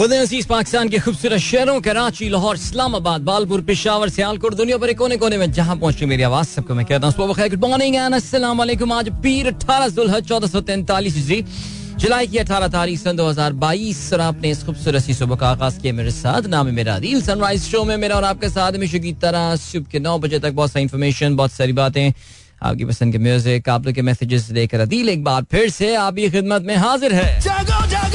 उधर अजीज पाकिस्तान के खूबसूरत शहरों कराची लाहौर इस्लामाबाद बालपुर पिशावर सियालकोट दुनिया भर कोने कोने में जहां पहुंची मेरी आवाज सबको मैं कहता हूँ गुड मॉर्निंग एंड आज पीर अठारह सुलह चौदह सौ तैंतालीस जी जुलाई की अठारह तारीख सन दो हजार बाईस और आपने इस खूबसूरत सी सुबह का आगाज किया मेरे साथ नाम है मेरा रील सनराइज शो में मेरा और आपके साथ हमेशा की तरह सुबह के नौ बजे तक बहुत सारी इन्फॉर्मेशन बहुत सारी बातें आपकी पसंद के म्यूजिक आप लोग के मैसेजेस देकर अदील एक बार फिर से आपकी खिदमत में हाजिर है जागो, जागो।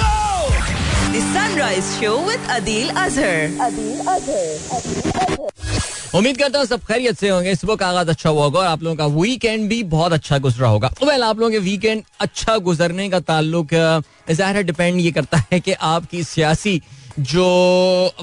Sunrise show with Adeel Azhar Adeel Azhar उम्मीद करता हूँ सब खैरियत से होंगे सुबह का आगाज अच्छा हुआ होगा और आप लोगों का वीकेंड भी बहुत अच्छा गुजरा होगा वेल आप लोगों के वीकेंड अच्छा गुजरने का ताल्लुक ज़ाहिर डिपेंड ये करता है कि आपकी सियासी जो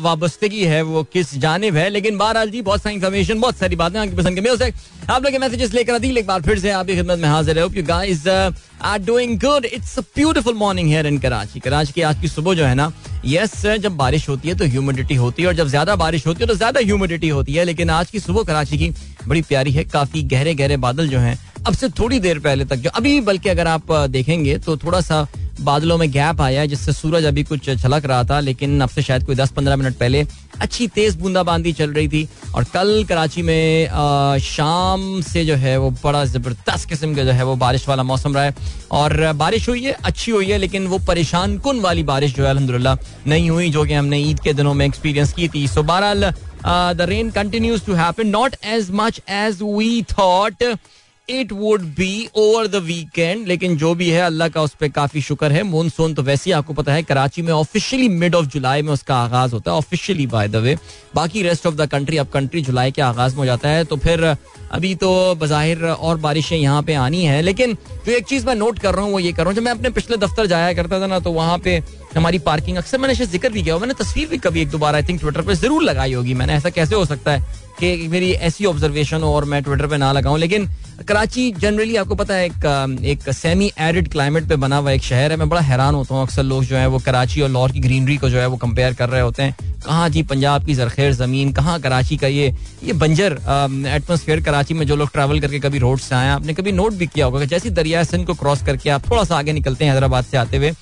वाबस्तगी है वो किस जानब है लेकिन बहरहाल जी बहुत सारी इन्फॉर्मेशन बहुत सारी बातें आपकी पसंद के म्यूजिक आप लोग के मैसेजेस लेकर आती एक बार फिर से आपकी खिदमत में हाजिर है guys are doing good it's a beautiful morning here in Karachi Karachi की आज की सुबह जो है ना यस सर जब बारिश होती है तो ह्यूमिडिटी होती है और जब ज्यादा बारिश होती है तो ज्यादा ह्यूमिडिटी होती है लेकिन आज की सुबह कराची की बड़ी प्यारी है काफी गहरे गहरे बादल जो हैं अब से थोड़ी देर पहले तक जो अभी बल्कि अगर आप देखेंगे तो थोड़ा सा बादलों में गैप आया है जिससे सूरज अभी कुछ छलक रहा था लेकिन अब से शायद कोई दस पंद्रह मिनट पहले अच्छी तेज बूंदाबांदी चल रही थी और कल कराची में शाम से जो है वो बड़ा जबरदस्त किस्म का जो है वो बारिश वाला मौसम रहा है और बारिश हुई है अच्छी हुई है लेकिन वो परेशान कन वाली बारिश जो है अलहमदुल्ला नहीं हुई जो कि हमने ईद के दिनों में एक्सपीरियंस की थी सो बहरहाल Uh, the rain continues to happen, not as much as we thought. It would be over the weekend लेकिन जो भी है अल्लाह का उस पर काफी शुक्र है मानसून तो वैसे ही आपको पता है कराची में ऑफिशियली मिड ऑफ जुलाई में उसका आगाज होता है ऑफिशियली बाय द वे बाकी रेस्ट ऑफ द कंट्री अब कंट्री जुलाई के आगाज में हो जाता है तो फिर अभी तो बाहिर और बारिशें यहाँ पे आनी है लेकिन जो एक चीज मैं नोट कर रहा हूँ वो ये कर रहा हूँ जब मैं अपने पिछले दफ्तर जाया करता था ना तो वहाँ पे हमारी पार्किंग अक्सर मैंने जिक्र भी किया मैंने तस्वीर भी कभी एक दोबारा आई थिंक ट्विटर पर जरूर लगाई होगी मैंने ऐसा कैसे हो सकता है कि मेरी ऐसी ऑब्जर्वेशन हो और मैं ट्विटर पे ना लगाऊं लेकिन कराची जनरली आपको पता है एक एक सेमी एरिड क्लाइमेट पे बना हुआ एक शहर है मैं बड़ा हैरान होता हूँ अक्सर लोग जो है वो कराची और लाहौर की ग्रीनरी को जो है वो कंपेयर कर रहे होते हैं कहाँ जी पंजाब की जरखेर ज़मीन कहाँ कराची का ये ये बंजर एटमोसफेयर कराची में जो लोग ट्रैवल करके कभी रोड से आए आपने कभी नोट भी किया होगा कि जैसे दरिया सिंध को क्रॉस करके आप थोड़ा सा आगे निकलते हैं हैदराबाद से आते हुए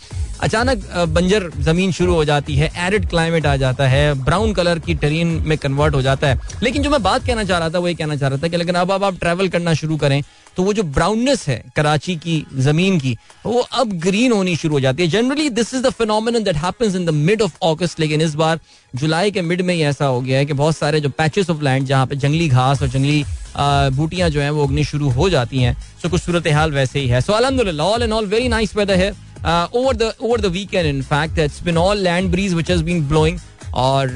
अचानक बंजर जमीन शुरू हो जाती है एरिड क्लाइमेट आ जाता है ब्राउन कलर की टेरेन में कन्वर्ट हो जाता है लेकिन जो मैं बात कहना चाह रहा था वो ये कहना चाह रहा था कि लेकिन अब अब आप ट्रैवल करना शुरू करें तो वो जो ब्राउननेस है कराची की जमीन की वो अब ग्रीन होनी शुरू हो जाती है generally this is the phenomenon that happens in the mid of August लेकिन इस बार जुलाई के मिड में ही ऐसा हो गया है कि बहुत सारे जो पैचेस ऑफ लैंड जहाँ पे जंगली घास और जंगली बूटियां जो हैं वो उगनी शुरू हो जाती हैं सो तो कुछ सूरत हाल वैसे ही है सो अलहमदुल्ला all and all very nice weather है over the over the weekend in fact it's been all land breeze which has been blowing और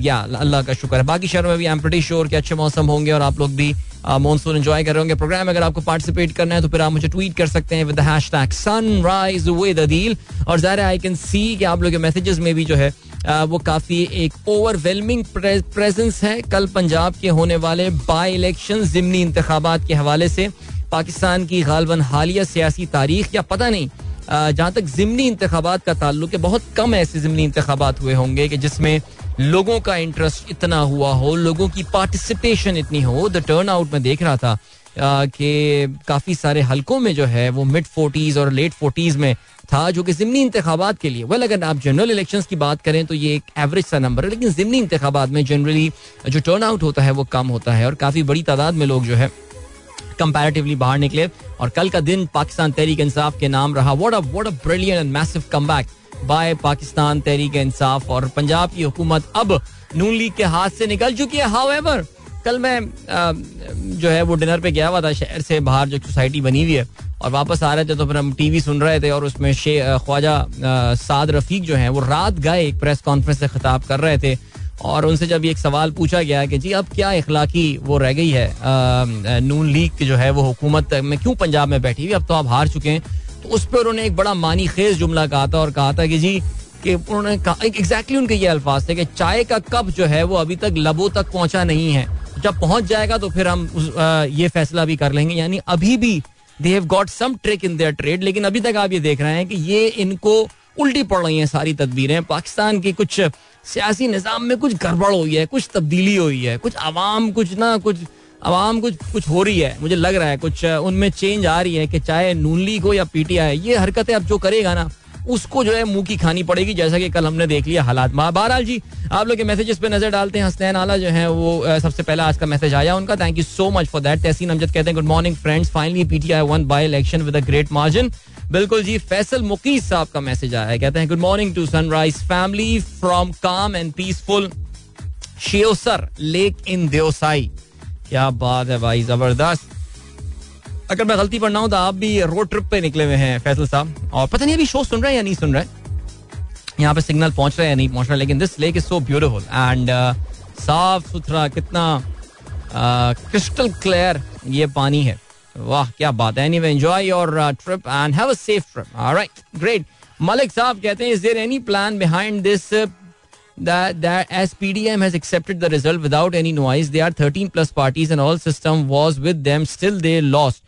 या uh, अल्लाह का शुक्र है बाकी शहरों में भी आई एम प्रीटी श्योर कि अच्छे मौसम होंगे और आप लोग भी मानसून uh, एंजॉय कर रहे होंगे प्रोग्राम अगर आपको पार्टिसिपेट करना है तो फिर आप मुझे ट्वीट कर सकते हैं with hashtag sunrise with Adeel और ज़ाहिर आई कैन सी कि आप लोग के मैसेजेस में भी जो है uh, वो काफ़ी एक ओवरवेलमिंग प्रेजेंस है कल पंजाब के होने वाले बाई इलेक्शन जिमनी इंतबात के हवाले से पाकिस्तान की गालबन हालिया सियासी तारीख या पता नहीं जहाँ तक ज़मनी इंतबात का ताल्लुक है बहुत कम ऐसे ज़मनी इंतबात हुए होंगे कि जिसमें लोगों का इंटरेस्ट इतना हुआ हो लोगों की पार्टिसिपेशन इतनी हो द टर्न आउट में देख रहा था कि काफ़ी सारे हलकों में जो है वो मिड फोर्टीज़ और लेट फोर्टीज़ में था जो कि ज़मनी इंतबात के लिए वेल अगर आप जनरल इलेक्शंस की बात करें तो ये एक एवरेज सा नंबर है लेकिन ज़मनी इंतबात में जनरली जो टर्न आउट होता है वो कम होता है और काफ़ी बड़ी तादाद में लोग जो है कंपैरेटिवली बाहर निकले और कल का दिन पाकिस्तान तहरीक इंसाफ के नाम रहा what a what a brilliant and massive comeback by Pakistan Tehreek Insaf और पंजाब की हुकूमत अब नून लीग के हाथ से निकल चुकी है हाउ एवर कल मैं आ, जो है वो डिनर पे गया हुआ था शहर से बाहर जो सोसाइटी बनी हुई है और वापस आ रहे थे तो फिर हम टीवी सुन रहे थे और उसमें शे ख्वाजा साद रफीक जो हैं वो रात गए एक प्रेस कॉन्फ्रेंस से खिताब कर रहे थे और उनसे जब एक सवाल पूछा गया कि जी अब क्या इखलाकी वो रह गई है नून लीग की जो है वो हुकूमत में क्यों पंजाब में बैठी हुई अब तो आप हार चुके हैं तो उस पर उन्होंने एक बड़ा मानी खेज जुमला कहा था और कहा था कि जी कि उन्होंने कहा एग्जैक्टली उनके ये अल्फाज थे कि चाय का कप जो है वो अभी तक लबों तक पहुंचा नहीं है जब पहुंच जाएगा तो फिर हम उस, ये फैसला भी कर लेंगे यानी अभी भी they have got some trick in their trade लेकिन अभी तक आप ये देख रहे हैं कि ये इनको उल्टी पड़ रही हैं सारी तदबीरें पाकिस्तान की कुछ सियासी निज़ाम में कुछ गड़बड़ हुई है कुछ तब्दीली हुई है कुछ आवाम कुछ ना कुछ आवाम कुछ कुछ हो रही है मुझे लग रहा है कुछ उनमें चेंज आ रही है कि चाहे नून लीग हो या पीटीआई ये हरकतें अब जो करेगा ना उसको जो है मुंह की खानी पड़ेगी जैसा कि कल हमने देख लिया हालात माँ बहरहाल जी आप लोग के मैसेजेस पे नजर डालते हैं हसनैन आला जो है वो सबसे पहला आज का मैसेज आया उनका thank you so much for that Tehseen Amjad कहते हैं good morning friends finally PTI won by election with a great margin बिल्कुल जी फैसल मुकीस साहब का मैसेज आया है कहते हैं good morning to sunrise family from calm and peaceful Sheosar lake in Deosai क्या बात है भाई जबरदस्त अगर मैं गलती पढ़ना हूं तो आप भी रोड ट्रिप पे निकले हुए हैं फैसल साहब और पता नहीं अभी शो सुन रहे हैं या नहीं सुन रहे यहाँ पे सिग्नल पहुंच रहे हैं या नहीं पहुंच रहा लेकिन this lake is so beautiful and साफ सुथरा कितना क्रिस्टल uh, क्लियर ये पानी है वाह क्या बात है anyway enjoy your trip and have a safe trip alright great Malik Sahab कहते हैं is there any plan behind this that S P has accepted the result without any noise they are thirteen plus parties and all system was with them still they lost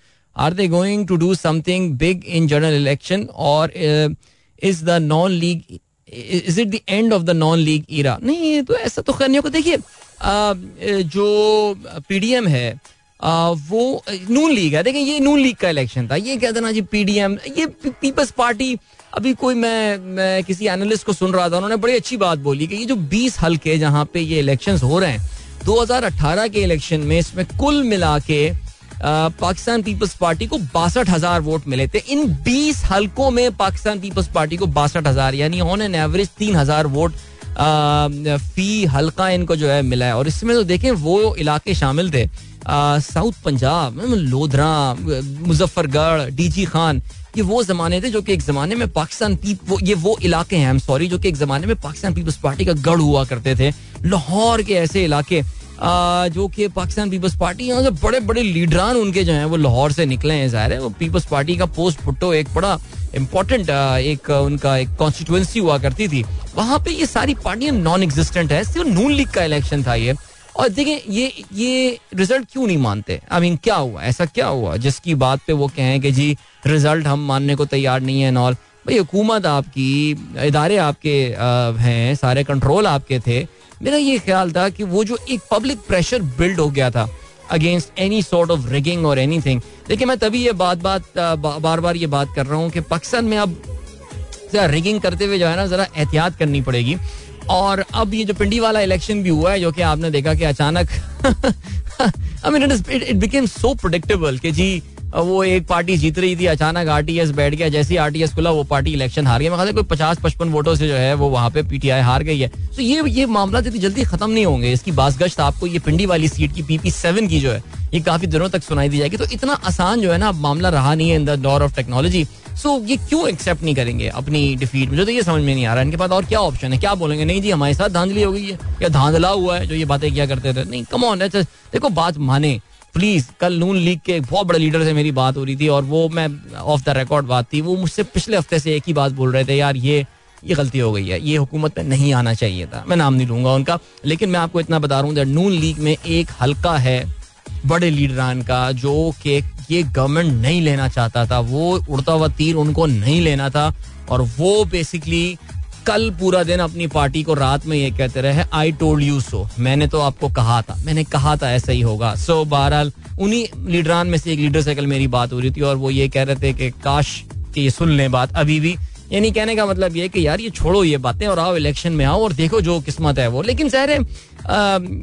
are they going to do something big in general election और is the Noon League is it the end of the Noon League era नहीं तो ऐसा तो करने को देखिए uh, जो P D M है वो नून लीग है देखें ये नून लीग का इलेक्शन था ये कहते ना जी पीडीएम ये पीपल्स पार्टी अभी कोई मैं, मैं किसी एनालिस्ट को सुन रहा था उन्होंने बड़ी अच्छी बात बोली कि ये जो 20 हल्के जहाँ पे ये इलेक्शन हो रहे हैं 2018 के इलेक्शन में इसमें कुल मिला के पाकिस्तान पीपल्स पार्टी को बासठ हजार वोट मिले थे इन 20 हल्कों में पाकिस्तान पीपल्स पार्टी को बासठ हजार यानी ऑन एन एवरेज तीन हजार वोट आ, फी हल्का इनको जो है मिला है और इसमें तो देखें वो इलाके शामिल थे साउथ पंजाब लोधरा मुजफ्फरगढ़ डीजी खान ये वो जमाने थे जो कि एक जमाने में पाकिस्तान वो ये वो इलाके हैं सॉरी जो कि एक जमाने में पाकिस्तान पीपल्स पार्टी का गढ़ हुआ करते थे लाहौर के ऐसे इलाके जो कि पाकिस्तान पीपल्स पार्टी यहाँ से मतलब बड़े बड़े लीडरान उनके जो हैं वो लाहौर से निकले हैं जाहिर है वो पीपल्स पार्टी का पोस्ट भुट्टो एक बड़ा इंपॉर्टेंट एक उनका एक कॉन्स्टिट्यूंसी हुआ करती थी वहाँ पे ये सारी पार्टियां नॉन एग्जिस्टेंट है सिर्फ नून लीग का इलेक्शन था ये और देखिए ये ये रिजल्ट क्यों नहीं मानते आई I मीन mean, क्या हुआ ऐसा क्या हुआ जिसकी बात पे वो कहें कि जी रिजल्ट हम मानने को तैयार नहीं है नॉल भाई हुकूमत आपकी इदारे आपके हैं सारे कंट्रोल आपके थे मेरा ये ख्याल था कि वो जो एक पब्लिक प्रेशर बिल्ड हो गया था against any sort of rigging और एनी थिंग देखिए मैं तभी ये बात बात बार बार ये बात कर रहा हूँ कि पाकिस्तान में अब रिगिंग करते हुए जो है ना जरा एहतियात करनी पड़ेगी और अब ये जो पिंडी वाला इलेक्शन भी हुआ है जो कि आपने देखा कि अचानक I mean it it became so predictable कि जी वो एक पार्टी जीत रही थी अचानक आरटीएस बैठ गया जैसे ही आरटीएस खुला वो पार्टी इलेक्शन हार गया मैं कोई पचास पचपन वोटों से जो है वो वहाँ पे पीटीआई हार गई है तो ये ये मामला जितनी जल्दी खत्म नहीं होंगे इसकी बासगश्त आपको ये पिंडी वाली सीट की पीपी सेवन की जो है ये काफी दिनों तक सुनाई दी जाएगी तो इतना आसान जो है ना मामला रहा नहीं है इन द दौर ऑफ टेक्नोलॉजी सो ये क्यों एक्सेप्ट नहीं करेंगे अपनी डिफीट मुझे तो ये समझ में नहीं आ रहा इनके पास और क्या ऑप्शन है क्या बोलेंगे नहीं जी हमारे साथ धांधली हो गई है या धांधला हुआ है जो ये बातें क्या करते थे नहीं कम ऑन देखो बात माने प्लीज कल नून लीग के बहुत बड़े लीडर से मेरी बात हो रही थी और वो मैं ऑफ द रिकॉर्ड बात थी वो मुझसे पिछले हफ्ते से एक ही बात बोल रहे थे यार ये ये गलती हो गई है ये हुकूमत में नहीं आना चाहिए था मैं नाम नहीं लूंगा उनका लेकिन मैं आपको इतना बता रहा हूँ नून लीग में एक हल्का है बड़े लीडरान का जो कि ये गवर्नमेंट नहीं लेना चाहता था वो उड़ता हुआ तीर उनको नहीं लेना था और वो बेसिकली कल पूरा दिन अपनी पार्टी को रात में ये कहते रहे आई टोल्ड यू सो मैंने तो आपको कहा था मैंने कहा था ऐसा ही होगा सो so, बहरहाल उन्हीं लीडरान में से एक लीडर से कल मेरी बात हो रही थी और वो ये कह रहे थे कि काश कि ये सुन लें बात अभी भी यानी कहने का मतलब ये कि यार ये छोड़ो ये बातें और आओ इलेक्शन में आओ और देखो जो किस्मत है वो लेकिन जहर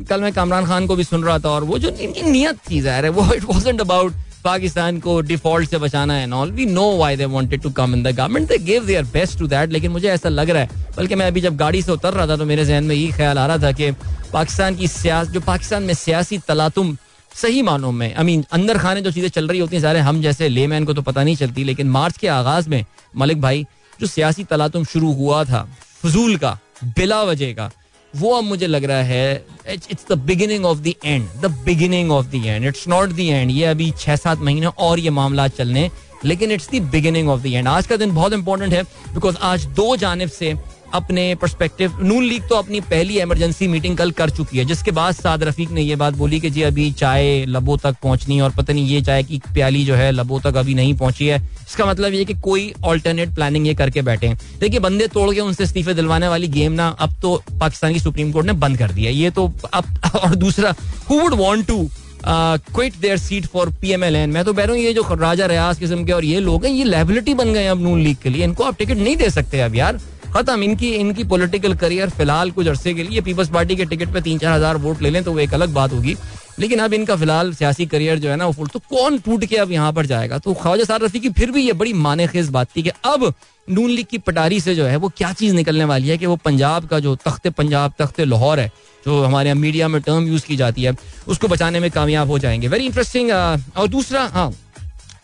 कल मैं कामरान खान को भी सुन रहा था और वो जो इनकी नीयत थी जहर है वो इट वॉज अबाउट पाकिस्तान को डिफॉल्ट से बचाना है all we know why they wanted to come in the government they give their best to that लेकिन मुझे ऐसा लग रहा है बल्कि मैं अभी जब गाड़ी से उतर रहा था तो मेरे जहन में यही ख्याल आ रहा था कि पाकिस्तान की सियास जो पाकिस्तान में सियासी तलातुम सही मानों में आई मीन अंदर खाने जो चीज़ें चल रही होती हैं सारे हम जैसे लेमैन को तो पता नहीं चलती लेकिन मार्च के आगाज़ में मलिक भाई जो सियासी तलातुम शुरू हुआ था फजूल का बिला वजह का वो अब मुझे लग रहा है it's the beginning of the end the beginning of the end it's not the end ये अभी छह सात महीने और ये मामला चलने लेकिन it's the beginning of the end आज का दिन बहुत इंपॉर्टेंट है बिकॉज आज दो जानब से अपने परस्पेक्टिव नून लीग तो अपनी पहली इमरजेंसी मीटिंग कल कर चुकी है जिसके बाद साद रफीक ने यह बात बोली कि जी अभी चाय लबो तक पहुंचनी और पता नहीं ये चाय की प्याली जो है लबों तक अभी नहीं पहुंची है इसका मतलब ये कि कोई ऑल्टरनेट प्लानिंग ये करके बैठे हैं देखिए बंदे तोड़ के उनसे इस्तीफे दिलवाने वाली गेम ना अब तो पाकिस्तान की सुप्रीम कोर्ट ने बंद कर दिया ये तो अब और दूसरा who would want to quit their seat for P M L N मैं तो बह रहा हूँ ये जो राजा रियाज किस्म के और ये लोग हैं ये लेबिलिटी बन गए अब नून लीग के लिए इनको आप टिकट नहीं दे सकते अब यार खत्म इनकी इनकी पॉलिटिकल करियर फिलहाल कुछ अरसे के लिए पीपल्स पार्टी के टिकट पे तीन चार हजार वोट ले लें तो वो एक अलग बात होगी लेकिन अब इनका फिलहाल सियासी करियर जो है ना वो फुल तो कौन टूट के अब यहाँ पर जाएगा तो ख्वाजा सार रफी की फिर भी ये बड़ी माने खेज बात थी कि अब नून लीग की पटारी से जो है वो क्या चीज़ निकलने वाली है कि वो पंजाब का जो तख्त पंजाब तख्त लाहौर है जो हमारे यहाँ मीडिया में टर्म यूज़ की जाती है उसको बचाने में कामयाब हो जाएंगे वेरी इंटरेस्टिंग और दूसरा हाँ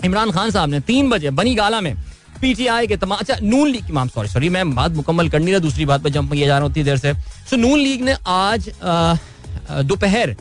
इमरान खान साहब ने तीन बजे बनी गाला में पीटीआई के तमाम अच्छा नून लीग की सॉरी सॉरी मैं बात मुकम्मल करनी रहा दूसरी बात पर जंप किया जा रहा होती देर से सो नून लीग ने आज दोपहर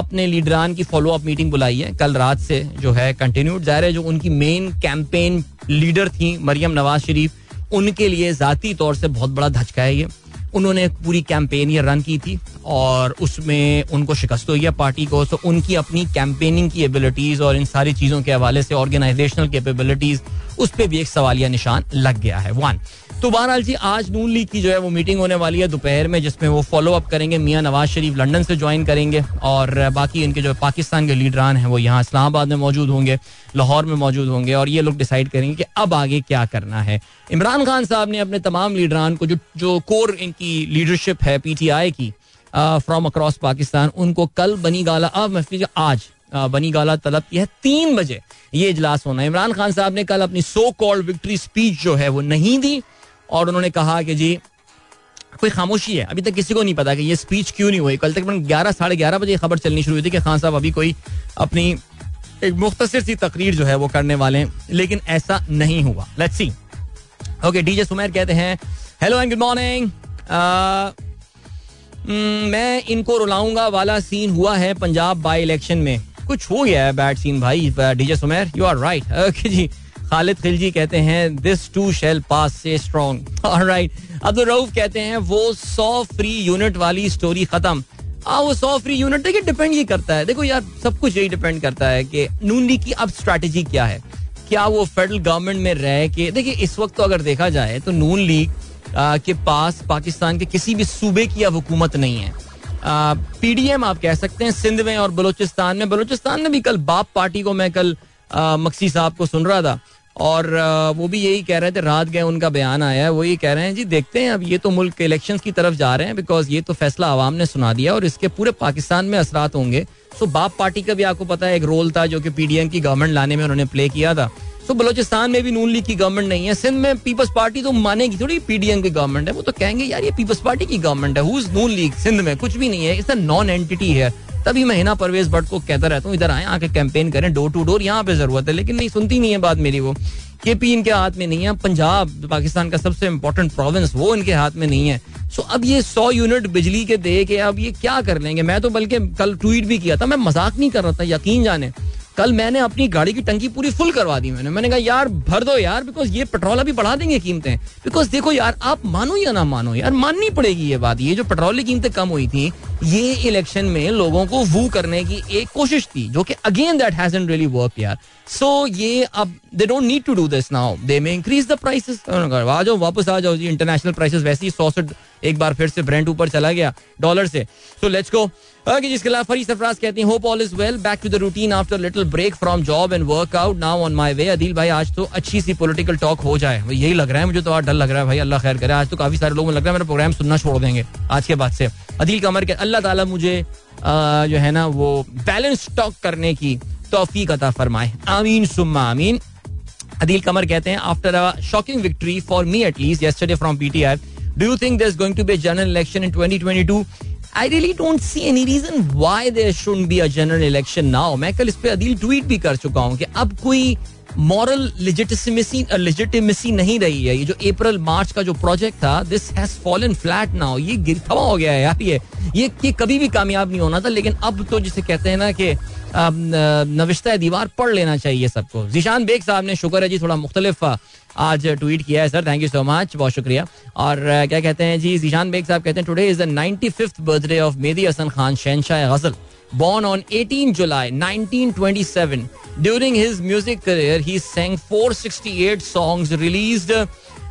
अपने लीडरान की फॉलो अप मीटिंग बुलाई है कल रात से जो है कंटिन्यूड जाहिर है जो उनकी मेन कैंपेन लीडर थी मरियम नवाज शरीफ उनके लिए जाती तौर से बहुत बड़ा धचका है ये उन्होंने पूरी कैंपेन ये रन की थी और उसमें उनको शिकस्त हुई है पार्टी को तो उनकी अपनी कैंपेनिंग की एबिलिटीज और इन सारी चीज़ों के हवाले से ऑर्गेनाइजेशनल कैपेबिलिटीज उस पर भी एक सवालिया निशान लग गया है वन तो बहरहाल जी आज नून लीग की जो है वो मीटिंग होने वाली है दोपहर में जिसमें वो फॉलो अप करेंगे मियाँ नवाज शरीफ लंदन से ज्वाइन करेंगे और बाकी इनके जो पाकिस्तान के लीडरान हैं वो यहाँ इस्लामाबाद में मौजूद होंगे लाहौर में मौजूद होंगे और ये लोग डिसाइड करेंगे कि अब आगे क्या करना है इमरान खान साहब ने अपने तमाम लीडरान को जो जो कोर इनकी लीडरशिप है पी टी आई की फ्राम अक्रॉस पाकिस्तान उनको कल बनी गाला अब आज बनी गाला तलब की है तीन बजे ये इजलास होना इमरान खान साहब ने कल अपनी सो कॉल्ड विक्ट्री स्पीच जो है वो नहीं दी और उन्होंने कहा कि जी कोई खामोशी है अभी तक किसी को नहीं पता कि ये स्पीच क्यों नहीं हुई कल तक ग्यारह साढ़े ग्यारह बजे खबर चलनी शुरू हुई थी कि खान साहब अभी कोई अपनी एक मुख्तर सी तकरीर जो है वो करने वाले हैं लेकिन ऐसा नहीं हुआ let's see okay DJ Sumer कहते हैं हेलो एंड गुड मॉर्निंग मैं इनको रुलाऊंगा वाला सीन हुआ है पंजाब बाई इलेक्शन में कुछ हो गया है बैड सीन भाई DJ Sumer you are right okay जी खालिद खिलजी कहते हैं दिस टू शेल पास से स्ट्रॉन्ग राइट अब्दुल रऊफ कहते हैं वो सौ फ्री यूनिट वाली स्टोरी खत्म आ हाँ, वो सौ फ्री यूनिट देखिए डिपेंड ही करता है देखो यार सब कुछ यही डिपेंड करता है कि नून लीग की अब स्ट्रेटेजी क्या है क्या वो फेडरल गवर्नमेंट में रह के देखिए इस वक्त तो अगर देखा जाए तो नून लीग के पास पाकिस्तान के किसी भी सूबे की अब हुकूमत नहीं है पीडीएम आप कह सकते हैं सिंध में और बलोचिस्तान में बलोचिस्तान में भी कल बाप पार्टी को मैं कल मक्सी साहब को सुन रहा था और वो भी यही कह रहे थे रात गए उनका बयान आया है वो ये कह रहे हैं जी देखते हैं अब ये तो मुल्क इलेक्शन की तरफ जा रहे हैं बिकॉज ये तो फैसला आवाम ने सुना दिया और इसके पूरे पाकिस्तान में असरात होंगे सो बाप पार्टी का भी आपको पता है एक रोल था जो कि पीडीएम की गवर्नमेंट लाने में उन्होंने प्ले किया था सो बलोचिस्तान में भी नून लीग की गवर्नमेंट नहीं है सिंध में पीपल्स पार्टी तो मानेगी थोड़ी पीडीएम की गवर्नमेंट है वो तो कहेंगे यार ये पीपल्स पार्टी की गवर्नमेंट है who is Noon League Sindh में कुछ भी नहीं है इट्स अ नॉन एंटिटी है तभी मैं हिना परवेज भट्ट को कहता रहता हूँ इधर आए आके कैंपेन करें डोर टू डोर यहाँ पे जरूरत है लेकिन नहीं सुनती नहीं है बात मेरी वो के पी इनके हाथ में नहीं है पंजाब पाकिस्तान का सबसे इम्पोर्टेंट प्रोविंस वो इनके हाथ में नहीं है सो अब ये सौ यूनिट बिजली के दे के अब ये क्या कर लेंगे मैं तो बल्कि कल ट्वीट भी किया था मैं मजाक नहीं कर रहा था यकीन जाने कल मैंने अपनी गाड़ी की टंकी पूरी फुल करवा दी मैंने मैंने कहा यार भर दो यार बिकॉज ये पेट्रोल अभी बढ़ा देंगे कीमतें बिकॉज देखो यार आप मानो या ना मानो यार माननी पड़ेगी ये बात ये जो पेट्रोल की कीमतें कम हुई थी ये इलेक्शन में लोगों को वू करने की एक कोशिश थी जो कि again that has really work यार सो so, ये अब they don't need to do this now they may increase the prices आ जाओ वापस आ जाओ जी इंटरनेशनल प्राइसेस वैसे ही सौ से एक बार फिर से ब्रेंट ऊपर चला गया डॉलर से सो लेट्स गो ओके जिसके अलावा फरी सफराज कहती हैं hope all is well back to the routine after little break from job and workout now on my way Adeel भाई आज तो अच्छी सी पॉलिटिकल टॉक हो जाए यही लग रहा है मुझे तो आज डर लग रहा है भाई अल्लाह खैर करे आज तो काफी सारे लोगों लग रहा है मेरा प्रोग्राम सुनना छोड़ देंगे आज के बाद से अदील कमर के अल्लाह ताला मुझे जो है ना वो बैलेंस टॉक करने की तोफीक अता फरमाए आमीन सुम्मा आमीन अदील कमर कहते हैं after a shocking victory for me at least yesterday from PTI do you think think going to be general election in twenty twenty two I really don't see any reason why there shouldn't be a general election now. मैं कल इस पर Adeel tweet भी कर चुका हूँ कि अब कोई मॉरल लिजिटिसमेसी लिजिटिमेसी नहीं रही है ये जो अप्रैल मार्च का जो प्रोजेक्ट था this has fallen flat now ये गिरथवा हो गया है यार ये ये कभी भी कामयाब नहीं होना था लेकिन अब तो जिसे कहते हैं ना कि नविश्ता दीवार पढ़ लेना चाहिए सबको जीशान बेग साहब ने शुक्र है जी थोड़ा मुख्तलिफ आज ट्वीट किया है sir thank you so much बहुत शुक्रिया और क्या कहते हैं जी जीशान बेग साहब कहते हैं today is the ninety fifth birthday of Mehdi Hassan Khan शहनशाह गजल nineteen twenty seven during his music career he sang four sixty eight songs release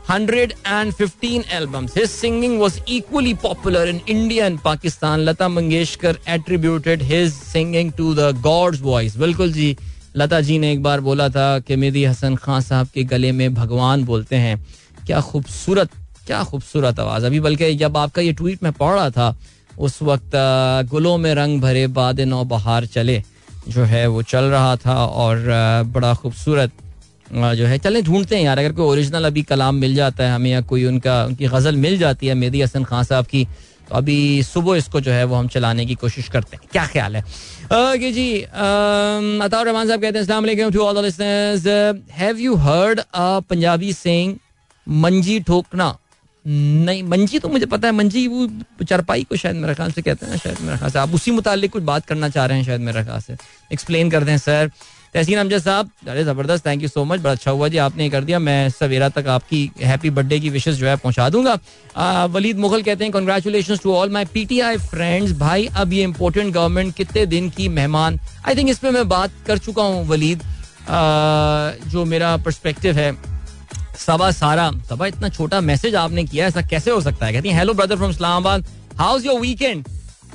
115 albums. His singing was equally popular in India and Pakistan. Lata Mangeshkar attributed his singing to the God's voice. बिल्कुल जी लता जी ने एक बार बोला था कि मेदी हसन खान साहब के गले में भगवान बोलते हैं क्या खूबसूरत क्या खूबसूरत आवाज़ अभी बल्कि जब आपका ये ट्वीट में पढ़ रहा था उस वक्त गुलों में रंग भरे बाद नौ बहार चले जो है वो चल रहा था और बड़ा खूबसूरत जो है चलें ढूंढते हैं यार अगर कोई ओरिजिनल अभी कलाम मिल जाता है हमें या कोई उनका उनकी गज़ल मिल जाती है मेदी हसन खान साहब की तो अभी सुबह इसको जो है वो हम चलाने की कोशिश करते हैं क्या ख्याल है ओके जी अताउर रहमान साहब कहते हैं to all the have you heard a Punjabi saying मंजी ठोकना नहीं मंजी तो मुझे पता है मंजी वो चरपाई को शायद मेरे ख्याल से कहते हैं शायद मेरे ख्याल से आप उसी मुतालिक कुछ बात करना चाह रहे हैं शायद मेरे ख्याल से एक्सप्लेन कर दें सर तहसीन अमजद साहब अरे ज़बरदस्त थैंक यू सो मच बड़ा अच्छा हुआ जी आपने कर दिया मैं सवेरा तक आपकी हैप्पी बर्थडे की विशेष जो है पहुंचा दूंगा वलीद मुगल कहते हैं congratulation to all my P T I friends भाई अब ये इंपॉर्टेंट गवर्नमेंट कितने दिन की मेहमान आई थिंक इस पर मैं बात कर चुका हूँ वलीद जो मेरा परस्पेक्टिव है सबा सारा सबा इतना छोटा मैसेज आपने किया ऐसा कैसे हो सकता है कहती है hello brother from Islamabad how is your weekend